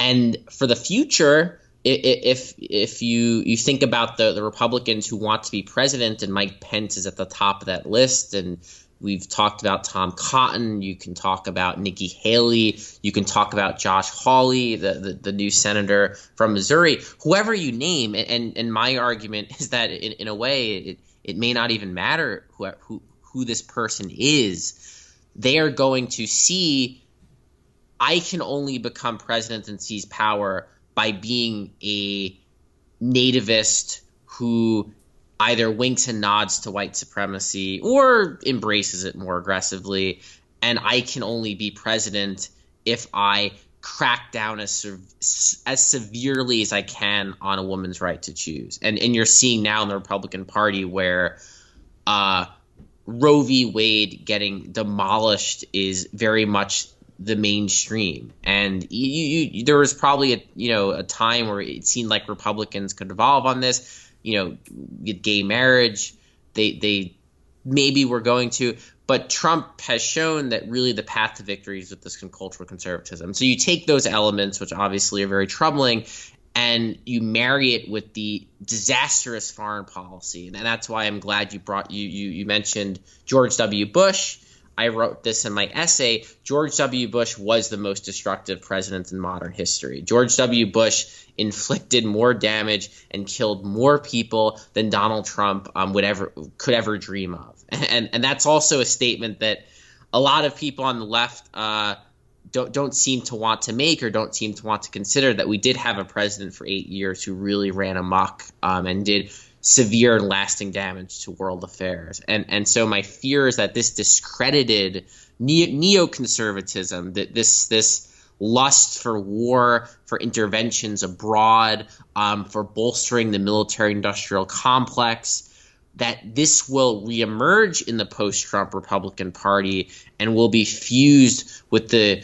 And for the future, if if you you think about the, the Republicans who want to be president, and Mike Pence is at the top of that list, and We've talked about Tom Cotton. You can talk about Nikki Haley. You can talk about Josh Hawley, the, the, the new senator from Missouri. Whoever you name, and, and my argument is that in, in a way, it, it may not even matter who, who, who this person is. They are going to see I can only become president and seize power by being a nativist who either winks and nods to white supremacy or embraces it more aggressively. And I can only be president if I crack down as as severely as I can on a woman's right to choose. And and you're seeing now in the Republican Party where uh, Roe v. Wade getting demolished is very much the mainstream. And you, you, there was probably a you know a time where it seemed like Republicans could evolve on this you know, gay marriage. They they maybe were going to, but Trump has shown that really the path to victory is with this cultural conservatism. So you take those elements, which obviously are very troubling, and you marry it with the disastrous foreign policy, and that's why I'm glad you brought you you, you mentioned George W. Bush I wrote this in my essay. George W. Bush was the most destructive president in modern history. George W. Bush inflicted more damage and killed more people than Donald Trump um, would ever could ever dream of. And and that's also a statement that a lot of people on the left uh, don't don't seem to want to make or don't seem to want to consider that we did have a president for eight years who really ran amok um, and did severe lasting damage to world affairs. And and so my fear is that this discredited neo- neoconservatism, that this this lust for war, for interventions abroad, um, for bolstering the military-industrial complex, that this will reemerge in the post-Trump Republican Party and will be fused with the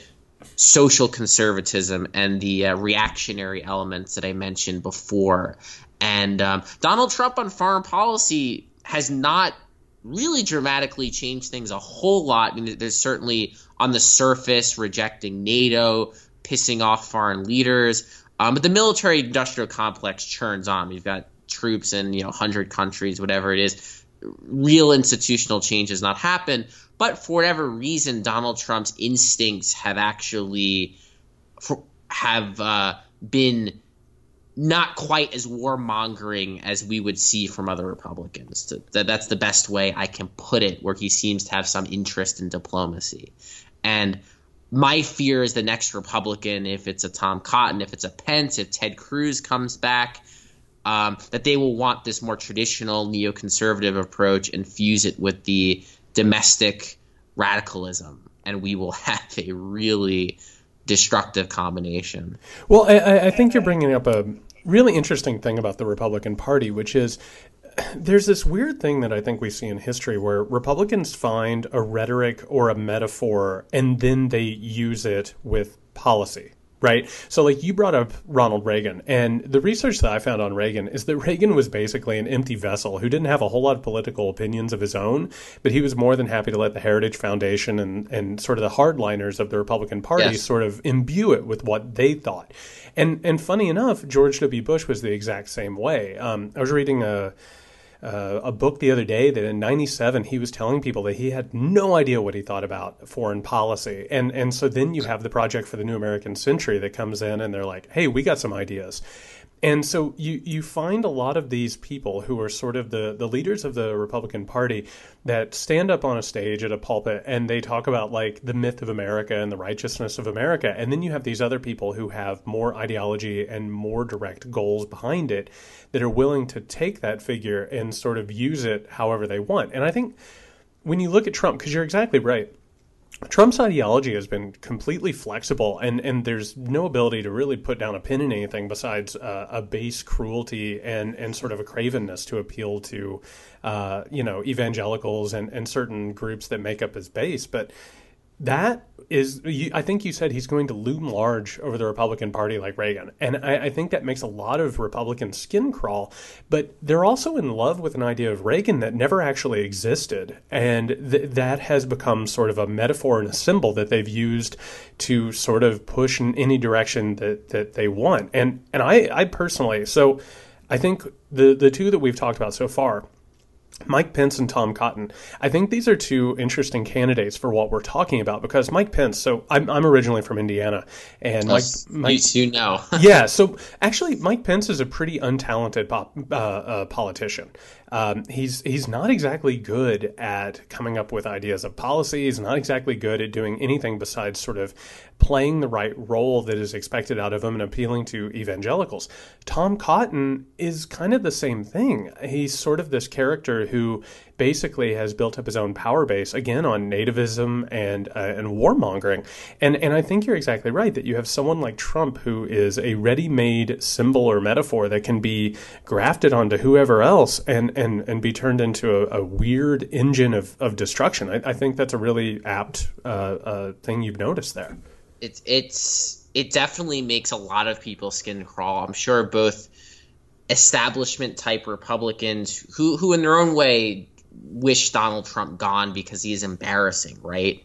social conservatism and the uh, reactionary elements that I mentioned before. And um, Donald Trump on foreign policy has not really dramatically changed things a whole lot. I mean, there's certainly on the surface rejecting NATO, pissing off foreign leaders, um, but the military industrial complex churns on. We've got troops in you know 100 countries, whatever it is. Real institutional change has not happened, but for whatever reason, Donald Trump's instincts have actually have uh, been not quite as warmongering as we would see from other Republicans. That that's the best way I can put it, where he seems to have some interest in diplomacy. And my fear is the next Republican, if it's a Tom Cotton, if it's a Pence, if Ted Cruz comes back, um, that they will want this more traditional neoconservative approach and fuse it with the domestic radicalism, and we will have a really destructive combination. Well, I, I think you're bringing up a really interesting thing about the Republican Party, which is there's this weird thing that I think we see in history where Republicans find a rhetoric or a metaphor and then they use it with policy right? So, like you brought up Ronald Reagan, and the research that I found on Reagan is that Reagan was basically an empty vessel who didn't have a whole lot of political opinions of his own, but he was more than happy to let the Heritage Foundation and, and sort of the hardliners of the Republican Party yes. sort of imbue it with what they thought. And and funny enough, George W. Bush was the exact same way. Um, I was reading a uh, a book the other day that in 97 he was telling people that he had no idea what he thought about foreign policy. And and so then you have the project for the new american century that comes in and they're like hey we got some ideas and so you, you find a lot of these people who are sort of the, the leaders of the Republican Party that stand up on a stage at a pulpit and they talk about like the myth of America and the righteousness of America. And then you have these other people who have more ideology and more direct goals behind it that are willing to take that figure and sort of use it however they want. And I think when you look at Trump, because you're exactly right Trump's ideology has been completely flexible, and, and there's no ability to really put down a pin in anything besides uh, a base cruelty and, and sort of a cravenness to appeal to, uh, you know, evangelicals and, and certain groups that make up his base. But that is, I think you said he's going to loom large over the Republican Party like Reagan. And I, I, think that makes a lot of Republicans skin crawl. But they're also in love with an idea of Reagan that never actually existed. And th- that has become sort of a metaphor and a symbol that they've used to sort of push in any direction that, that they want. And, and I, I personally, so I think the, the two that we've talked about so far, Mike Pence and Tom Cotton. I think these are two interesting candidates for what we're talking about because Mike Pence. So I'm, I'm originally from Indiana, and Mike, Mike you too know. yeah. So actually, Mike Pence is a pretty untalented pop, uh, uh, politician. Um, he's he's not exactly good at coming up with ideas of policy. He's not exactly good at doing anything besides sort of playing the right role that is expected out of him and appealing to evangelicals. Tom Cotton is kind of the same thing. He's sort of this character who basically has built up his own power base again on nativism and uh, and warmongering. And and I think you're exactly right that you have someone like Trump who is a ready-made symbol or metaphor that can be grafted onto whoever else and and and be turned into a, a weird engine of of destruction. I, I, think that's a really apt uh, uh, thing you've noticed there. It's it's it definitely makes a lot of people skin crawl. I'm sure both establishment type Republicans who who in their own way wish Donald Trump gone because he is embarrassing, right?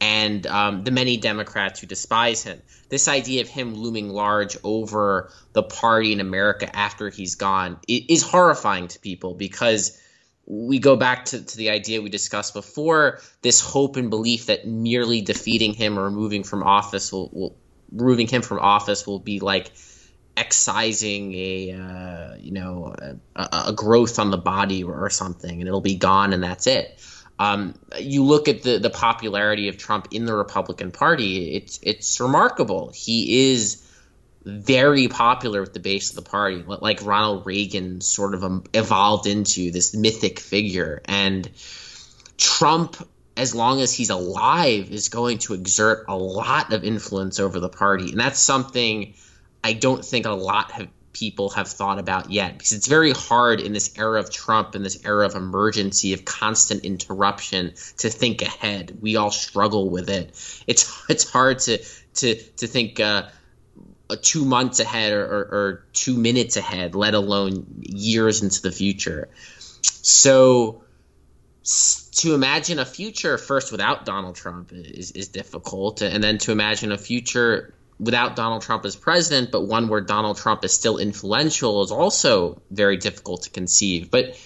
And um, the many Democrats who despise him. This idea of him looming large over the party in America after he's gone is horrifying to people because we go back to, to the idea we discussed before this hope and belief that merely defeating him or removing from office will, will removing him from office will be like excising a uh, you know a, a, growth on the body or, something, and it'll be gone, and that's it. Um, you look at the the popularity of Trump in the Republican Party; it's it's remarkable. He is very popular with the base of the party, like Ronald Reagan sort of um, evolved into this mythic figure. And Trump, as long as he's alive, is going to exert a lot of influence over the party. And that's something I don't think a lot of people have thought about yet because it's very hard in this era of Trump and this era of emergency of constant interruption to think ahead. We all struggle with it. It's it's hard to to to think uh, two months ahead or, or, or two minutes ahead, let alone years into the future. So to imagine a future first without Donald Trump is, is difficult, and then to imagine a future without Donald Trump as president, but one where Donald Trump is still influential is also very difficult to conceive. But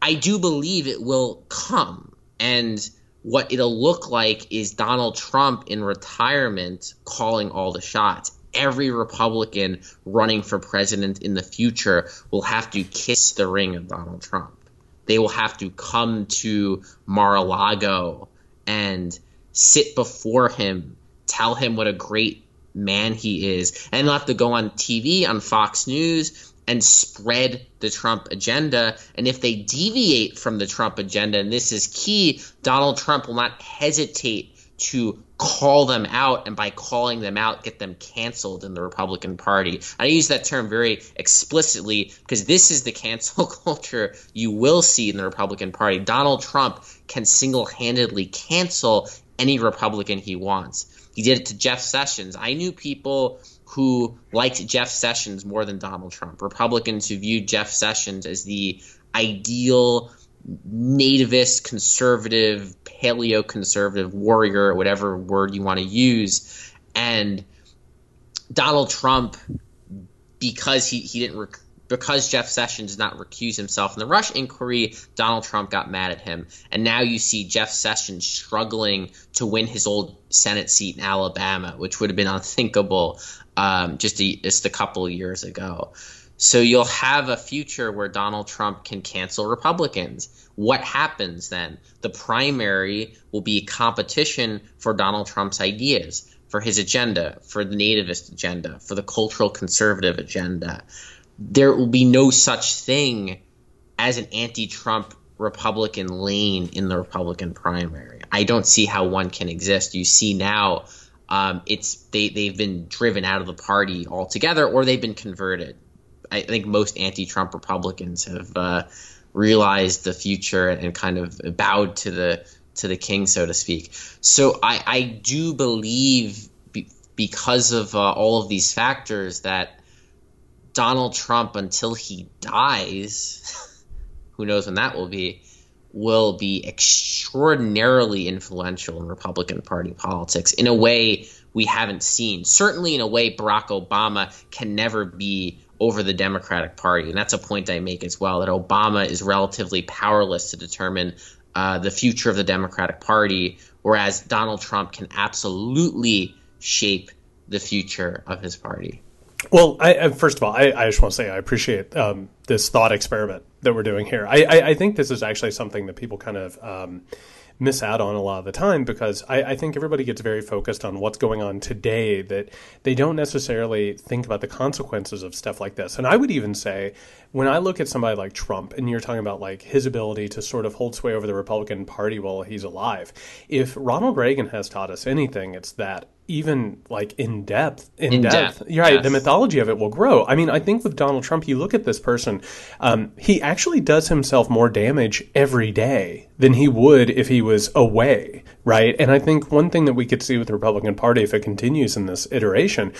I do believe it will come. And what it'll look like is Donald Trump in retirement calling all the shots. Every Republican running for president in the future will have to kiss the ring of Donald Trump. They will have to come to Mar a Lago and sit before him tell him what a great man he is, and they'll have to go on TV on Fox News and spread the Trump agenda. And if they deviate from the Trump agenda, and this is key, Donald Trump will not hesitate to call them out and by calling them out get them canceled in the republican party. I use that term very explicitly because this is the cancel culture you will see in the republican party. Donald trump can single-handedly cancel any republican he wants he did it to Jeff Sessions. I knew people who liked Jeff Sessions more than Donald Trump. Republicans who viewed Jeff Sessions as the ideal nativist, conservative, paleo conservative warrior, whatever word you want to use. And Donald Trump, because he, he didn't because Jeff Sessions did not recuse himself in the Russia inquiry, Donald Trump got mad at him. And now you see Jeff Sessions struggling to win his old Senate seat in Alabama, which would have been unthinkable um, just, a, just a couple of years ago. So you'll have a future where Donald Trump can cancel Republicans. What happens then? The primary will be competition for Donald Trump's ideas, for his agenda, for the nativist agenda, for the cultural conservative agenda there will be no such thing as an anti-Trump Republican lane in the Republican primary. I don't see how one can exist. You see now, um, it's they they've been driven out of the party altogether, or they've been converted. I think most anti-Trump Republicans have uh, realized the future and kind of bowed to the to the king, so to speak. So I, I do believe be, because of uh, all of these factors that Donald Trump until he dies, who knows when that will be, will be extraordinarily influential in Republican Party politics in a way we haven't seen. Certainly, in a way, Barack Obama can never be over the Democratic Party. And that's a point I make as well that Obama is relatively powerless to determine uh, the future of the Democratic Party, whereas Donald Trump can absolutely shape the future of his party. Well, I, first of all, I, I, just want to say I appreciate um, this thought experiment that we're doing here. I, I, think this is actually something that people kind of um, miss out on a lot of the time because I, think everybody gets very focused on what's going on today that they don't necessarily think about the consequences of stuff like this. And I would even say when I look at somebody like Trump and you're talking about like his ability to sort of hold sway over the Republican Party while he's alive, if Ronald Reagan has taught us anything, it's that even like in depth in, in depth, depth. right yes. the mythology of it will grow i mean i think with donald trump you look at this person um, he actually does himself more damage every day than he would if he was away right and i think one thing that we could see with the republican party if it continues in this iteration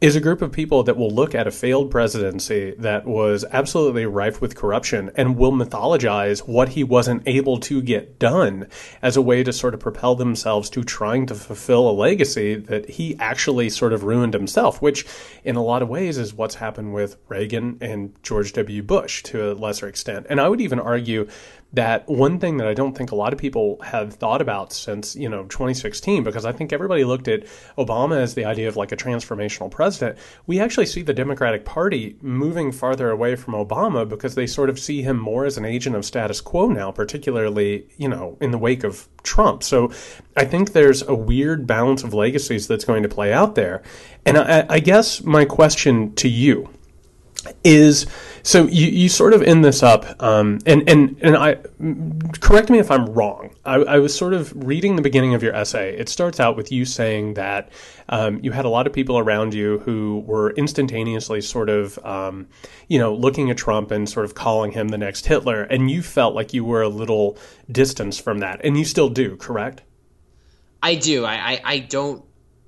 is a group of people that will look at a failed presidency that was absolutely rife with corruption and will mythologize what he wasn't able to get done as a way to sort of propel themselves to trying to fulfill a legacy that he actually sort of ruined himself, which in a lot of ways is what's happened with Reagan and George W. Bush to a lesser extent. And I would even argue that one thing that I don't think a lot of people have thought about since, you know, 2016, because I think everybody looked at Obama as the idea of like a transformational president. We actually see the Democratic Party moving farther away from Obama because they sort of see him more as an agent of status quo now, particularly, you know, in the wake of Trump. So I think there's a weird balance of legacies that's going to play out there. And I, I guess my question to you is so you, you sort of end this up um, and and and I correct me if I'm wrong. I, I, was sort of reading the beginning of your essay. It starts out with you saying that um, you had a lot of people around you who were instantaneously sort of um, you know looking at Trump and sort of calling him the next Hitler, and you felt like you were a little distance from that, and you still do, correct? I do. I I, I don't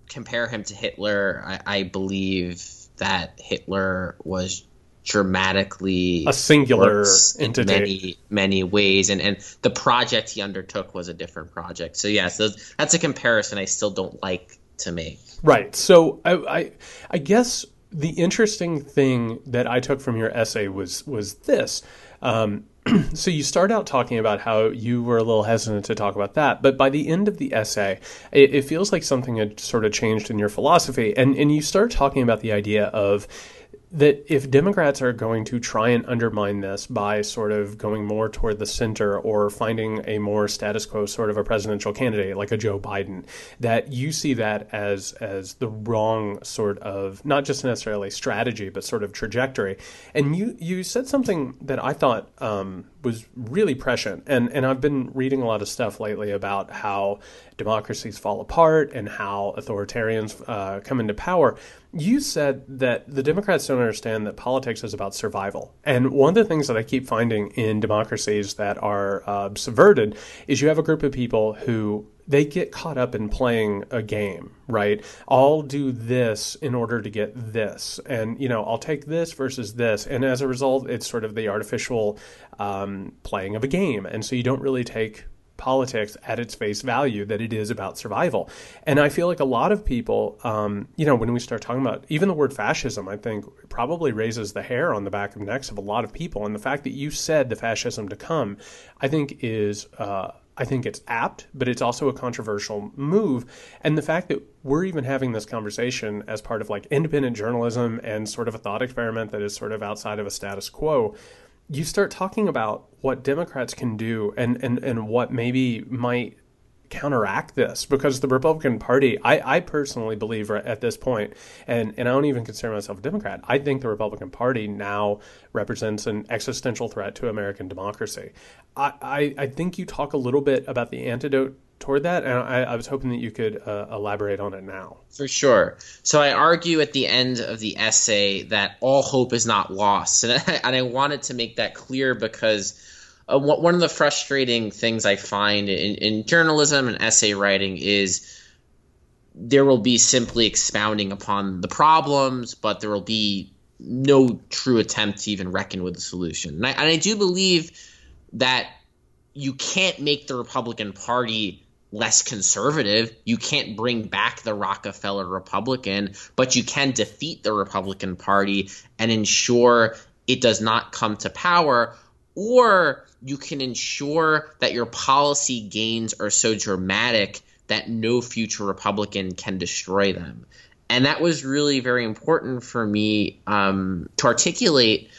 compare him to Hitler. I, I believe that Hitler was dramatically a singular in many many ways. And and the project he undertook was a different project. So yes yeah, so that's a comparison i still don't like to make. Right. So I, I i guess the interesting thing that i took from your essay was was this. Um, so you start out talking about how you were a little hesitant to talk about that, but by the end of the essay, it, it feels like something had sort of changed in your philosophy, and and you start talking about the idea of that if Democrats are going to try and undermine this by sort of going more toward the center or finding a more status quo sort of a presidential candidate like a Joe Biden, that you see that as as the wrong sort of not just necessarily strategy but sort of trajectory. And you you said something that I thought um, was really prescient, and and I've been reading a lot of stuff lately about how democracies fall apart and how authoritarians uh, come into power. You said that the Democrats don't understand that politics is about survival. And one of the things that I keep finding in democracies that are uh, subverted is you have a group of people who they get caught up in playing a game, right? I'll do this in order to get this. And, you know, I'll take this versus this. And as a result, it's sort of the artificial um, playing of a game. And so you don't really take politics at its face value that it is about survival. And I feel like a lot of people, um, you know, when we start talking about even the word fascism, I think probably raises the hair on the back of necks of a lot of people. And the fact that you said the fascism to come, I think is. Uh, I think it's apt, but it's also a controversial move. And the fact that we're even having this conversation as part of like independent journalism and sort of a thought experiment that is sort of outside of a status quo, you start talking about what Democrats can do and, and, and what maybe might counteract this because the Republican Party, I, I personally believe at this point, and, and I don't even consider myself a Democrat, I think the Republican Party now represents an existential threat to American democracy. I, I, I think you talk a little bit about the antidote toward that, and I, I was hoping that you could uh, elaborate on it now. For sure. So I argue at the end of the essay that all hope is not lost, and I, and I wanted to make that clear because. Uh, one of the frustrating things I find in, in journalism and essay writing is there will be simply expounding upon the problems, but there will be no true attempt to even reckon with the solution. And I, and I do believe that you can't make the Republican Party less conservative. You can't bring back the Rockefeller Republican, but you can defeat the Republican Party and ensure it does not come to power. Or you can ensure that your policy gains are so dramatic that no future Republican can destroy them. And that was really very important for me um, to articulate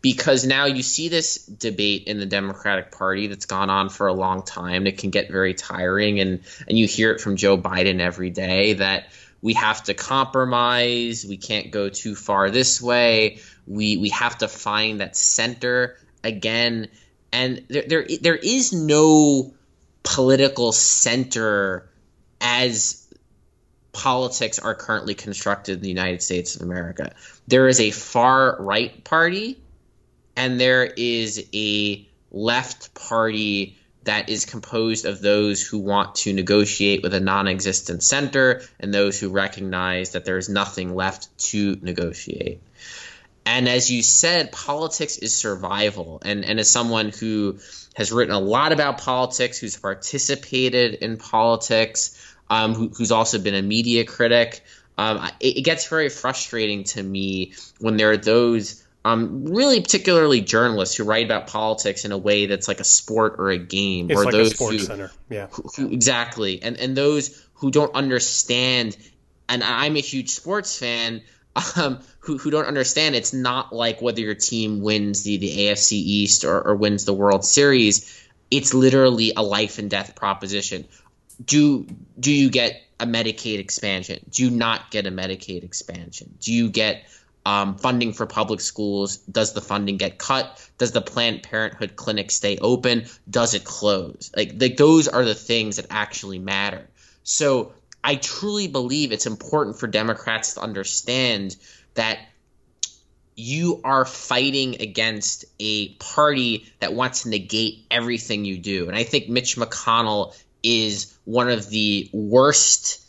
because now you see this debate in the Democratic Party that's gone on for a long time. It can get very tiring, and and you hear it from Joe Biden every day that we have to compromise. We can't go too far this way. We we have to find that center again, and there there there is no political center as politics are currently constructed in the United States of America. There is a far right party and there is a left party that is composed of those who want to negotiate with a non existent center and those who recognize that there is nothing left to negotiate. And as you said, politics is survival. And, and as someone who has written a lot about politics, who's participated in politics, um, who, who's also been a media critic, um, it, it gets very frustrating to me when there are those um, really particularly journalists who write about politics in a way that's like a sport or a game, It's or like those a sports who, center. Yeah. who, who- exactly, and and those who don't understand. And I'm a huge sports fan. Um, who, who don't understand it's not like whether your team wins the, the AFC East or, or wins the World Series. It's literally a life and death proposition. Do do you get a Medicaid expansion? Do you not get a Medicaid expansion? Do you get um, funding for public schools? Does the funding get cut? Does the Planned Parenthood clinic stay open? Does it close? Like, like those are the things that actually matter. So I truly believe it's important for Democrats to understand that you are fighting against a party that wants to negate everything you do. And I think Mitch McConnell is one of the worst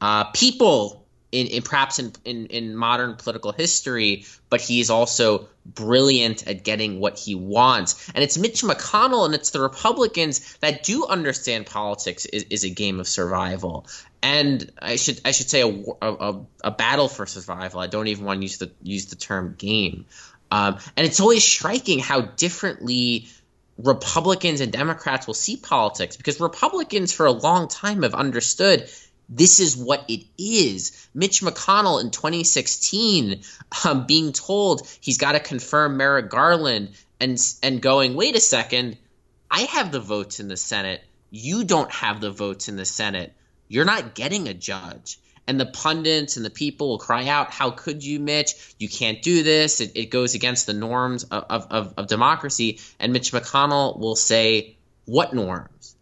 uh, people in, in perhaps in, in, in modern political history, but he is also brilliant at getting what he wants. And it's Mitch McConnell and it's the Republicans that do understand politics is, is a game of survival. And I should I should say a, a, a battle for survival. I don't even want to use the use the term game. Um, and it's always striking how differently Republicans and Democrats will see politics because Republicans for a long time have understood this is what it is. Mitch McConnell in 2016 um, being told he's got to confirm Merrick Garland and and going, wait a second, I have the votes in the Senate. You don't have the votes in the Senate. You're not getting a judge. And the pundits and the people will cry out, How could you, Mitch? You can't do this. It, it goes against the norms of, of, of democracy. And Mitch McConnell will say, What norms?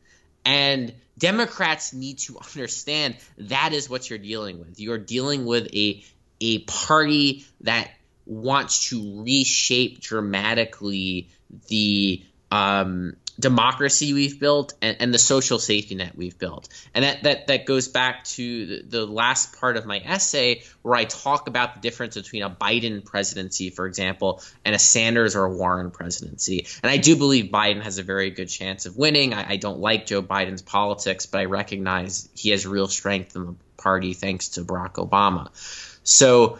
And Democrats need to understand that is what you're dealing with. You're dealing with a a party that wants to reshape dramatically the um, democracy we've built and, and, the social safety net we've built. And that, that, that goes back to the, the, last part of my essay where I talk about the difference between a Biden presidency, for example, and a Sanders or a Warren presidency. And I do believe Biden has a very good chance of winning. I, I don't like Joe Biden's politics, but I recognize he has real strength in the party thanks to Barack Obama. So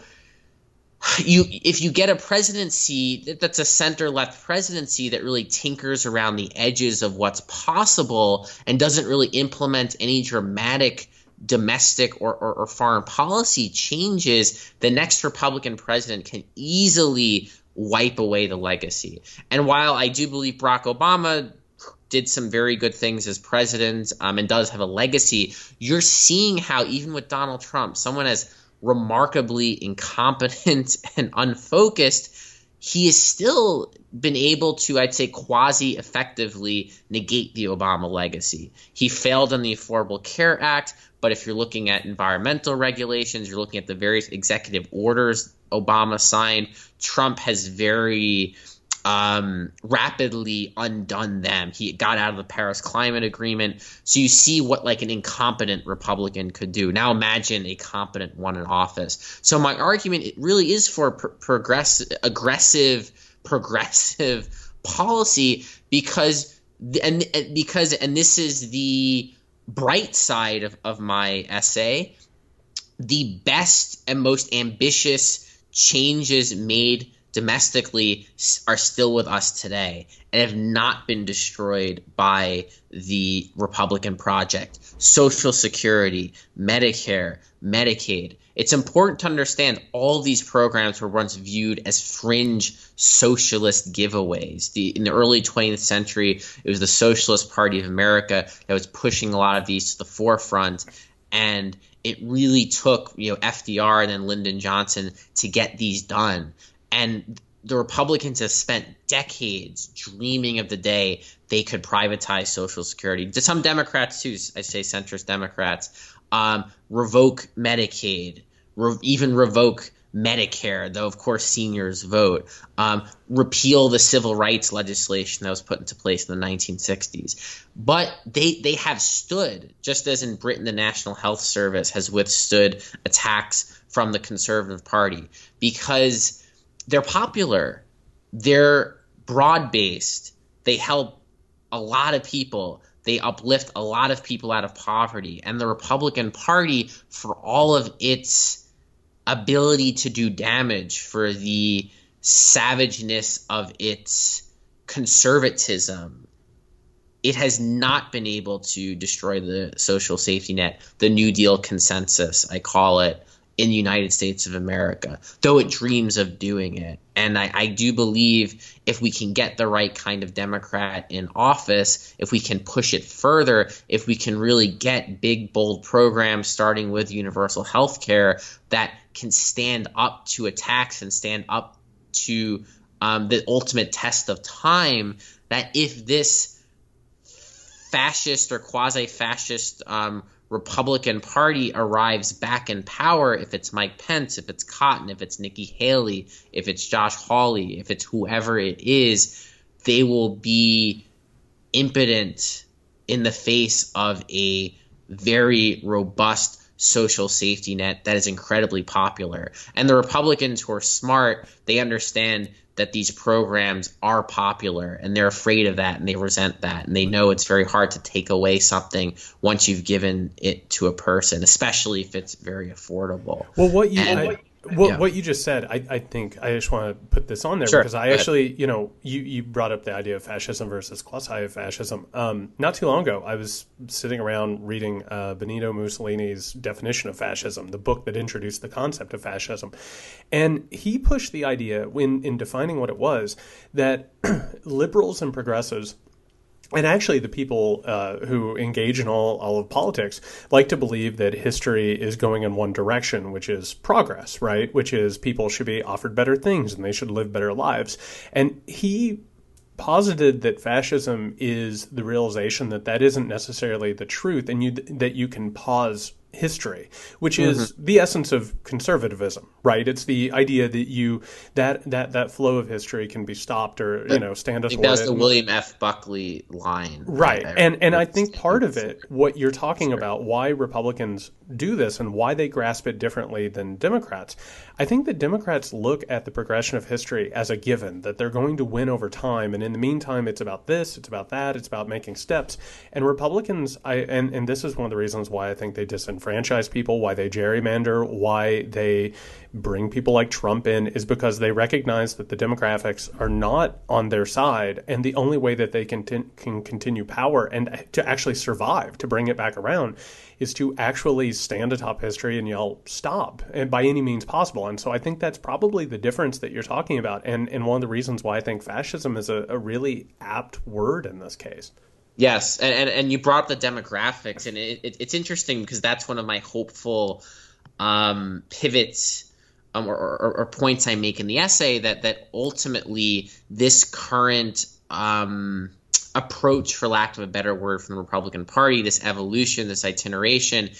you if you get a presidency that's a center left presidency that really tinkers around the edges of what's possible and doesn't really implement any dramatic domestic or, or, or, foreign policy changes, the next Republican president can easily wipe away the legacy. And while I do believe Barack Obama did some very good things as president um, and does have a legacy, you're seeing how even with Donald Trump, someone as remarkably incompetent and unfocused, he has still been able to, I'd say, quasi effectively negate the Obama legacy. He failed on the Affordable Care Act, but if you're looking at environmental regulations, you're looking at the various executive orders Obama signed, Trump has very um, rapidly undone them. He got out of the Paris Climate Agreement. So you see what like an incompetent Republican could do. Now imagine a competent one in office. So my argument it really is for pr- progress aggressive progressive policy because and, and because and this is the bright side of, of my essay the best and most ambitious changes made domestically are still with us today and have not been destroyed by the Republican project. Social Security, Medicare, Medicaid. It's important to understand all these programs were once viewed as fringe socialist giveaways. The, in the early 20th century, it was the Socialist Party of America that was pushing a lot of these to the forefront. And it really took, you know, FDR and then Lyndon Johnson to get these done. And the Republicans have spent decades dreaming of the day they could privatize Social Security. Some Democrats, too, I say centrist Democrats, um, revoke Medicaid, re- even revoke Medicare, though of course seniors vote, um, repeal the civil rights legislation that was put into place in the 1960s. But they they have stood, just as in Britain, the National Health Service has withstood attacks from the Conservative Party because they're popular, they're broad based, they help a lot of people. They uplift a lot of people out of poverty. And the Republican Party, for all of its ability to do damage, for the savageness of its conservatism, it has not been able to destroy the social safety net, the New Deal consensus, I call it, in the United States of America, though it dreams of doing it. And I, I, do believe if we can get the right kind of Democrat in office, if we can push it further, if we can really get big, bold programs starting with universal health care that can stand up to attacks and stand up to um, the ultimate test of time, that if this fascist or quasi fascist um, Republican Party arrives back in power, if it's Mike Pence, if it's Cotton, if it's Nikki Haley, if it's Josh Hawley, if it's whoever it is, they will be impotent in the face of a very robust social safety net that is incredibly popular. And the Republicans who are smart, they understand that these programs are popular and they're afraid of that and they resent that and they know it's very hard to take away something once you've given it to a person, especially if it's very affordable. Well, what you and, I, well, yeah. what you just said, I, I, think I just want to put this on there sure. because I actually, you know, you, you brought up the idea of fascism versus quasi-fascism. Um, not too long ago, I was sitting around reading uh, Benito Mussolini's definition of fascism, the book that introduced the concept of fascism, and he pushed the idea, in in defining what it was, that liberals and progressives and actually, the people uh, who engage in all, all of politics like to believe that history is going in one direction, which is progress, right? Which is people should be offered better things and they should live better lives. And he posited that fascism is the realization that that isn't necessarily the truth and you, that you can pause history, which mm-hmm. is the essence of conservatism, right? It's the idea that you that that that flow of history can be stopped or you know stand aside. That's the William F. Buckley line, right? and and I think part of it, what you're talking about, why Republicans do this and why they grasp it differently than Democrats. I think that Democrats look at the progression of history as a given that they're going to win over time, and in the meantime, it's about this, it's about that, it's about making steps. And Republicans, I and and this is one of the reasons why I think they disenfranchise disenfranchise people, why they gerrymander, why they bring people like Trump in, is because they recognize that the demographics are not on their side, and the only way that they can t- can continue power and to actually survive, to bring it back around, is to actually stand atop history and yell stop, and by any means possible. And so I think that's probably the difference that you're talking about, and and one of the reasons why I think fascism is a, a really apt word in this case. Yes, and, and, and you brought up the demographics, and it, it, it's interesting because that's one of my hopeful um, pivots um, or, or, or, points I make in the essay that that ultimately this current um, approach, for lack of a better word, from the Republican Party, this evolution, this itineration,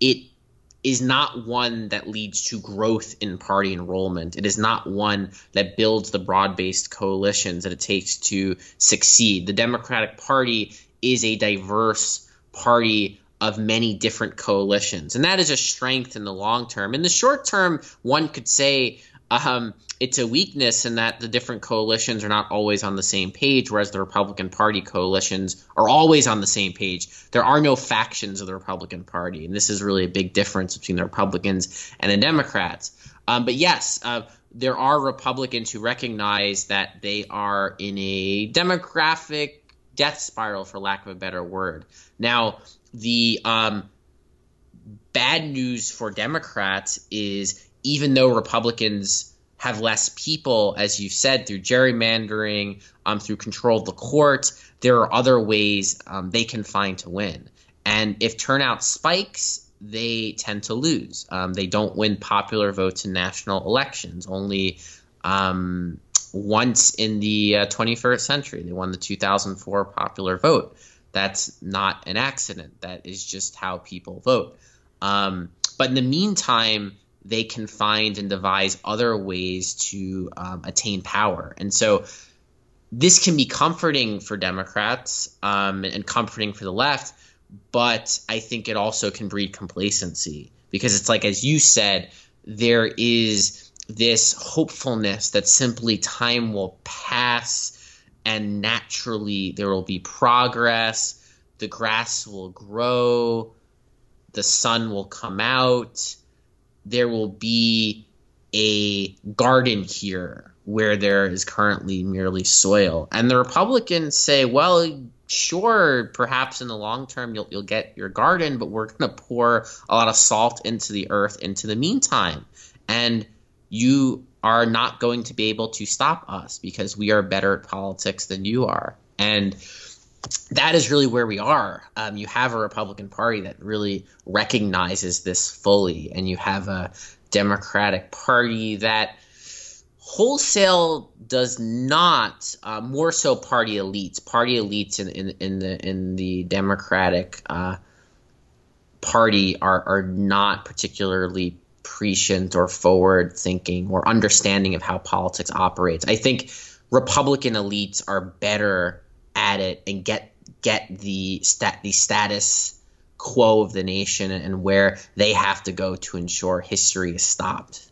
it is not one that leads to growth in party enrollment. It is not one that builds the broad based coalitions that it takes to succeed. The Democratic Party is a diverse party of many different coalitions, and that is a strength in the long term. In the short term, one could say um, it's a weakness in that the different coalitions are not always on the same page, whereas the Republican Party coalitions are always on the same page. There are no factions of the Republican Party, and this is really a big difference between the Republicans and the Democrats. Um, but yes, uh, there are Republicans who recognize that they are in a demographic death spiral, for lack of a better word. Now, the um, bad news for Democrats is even though Republicans have less people, as you said, through gerrymandering, um, through control of the court, there are other ways um, they can find to win. And if turnout spikes, they tend to lose. Um, they don't win popular votes in national elections. Only um, once in the uh, 21st century, they won the 2004 popular vote. That's not an accident. That is just how people vote. Um, but in the meantime, they can find and devise other ways to um, attain power. And so this can be comforting for Democrats um, and comforting for the left, but I think it also can breed complacency. Because it's like, as you said, there is this hopefulness that simply time will pass and naturally there will be progress, the grass will grow, the sun will come out there will be a garden here where there is currently merely soil. And the Republicans say, well, sure, perhaps in the long term you'll, you'll get your garden, but we're going to pour a lot of salt into the earth into the meantime. And you are not going to be able to stop us because we are better at politics than you are. And that is really where we are. Um, you have a Republican Party that really recognizes this fully, and you have a Democratic Party that wholesale does not uh, more so party elites party elites in, in, in the in the democratic uh, party are are not particularly prescient or forward thinking or understanding of how politics operates i think republican elites are better at it and get get the stat the status quo of the nation and where they have to go to ensure history is stopped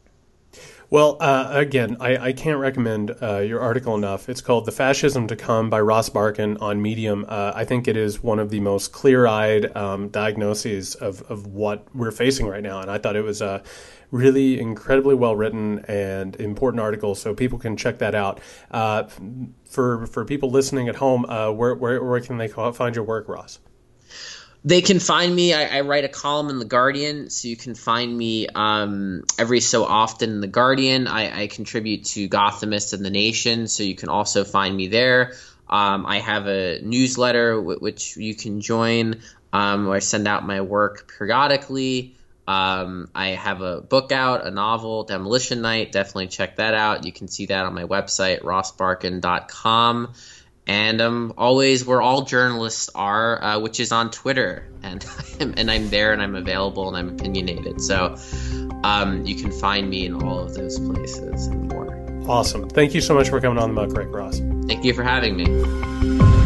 well, uh, again, I, I, can't recommend uh, your article enough. It's called The Fascism to Come by Ross Barkan on Medium. Uh, I think it is one of the most clear eyed um, diagnoses of, of what we're facing right now. And I thought it was a really incredibly well written and important article, so people can check that out. Uh, for, for people listening at home, uh, where, where, where can they find your work, Ross? They can find me. I, I, write a column in the Guardian, so you can find me um, every so often in the Guardian. I, I, contribute to Gothamist and the Nation, so you can also find me there. Um, I have a newsletter w- which you can join, um, where I send out my work periodically. Um, I have a book out, a novel, Demolition Night. Definitely check that out. You can see that on my website, rossbarkan.com and um, always where all journalists are, uh, which is on Twitter, and and I'm there and I'm available and I'm opinionated. So um, you can find me in all of those places and more. Awesome! Thank you so much for coming on the Muckrake, Ross. Thank you for having me.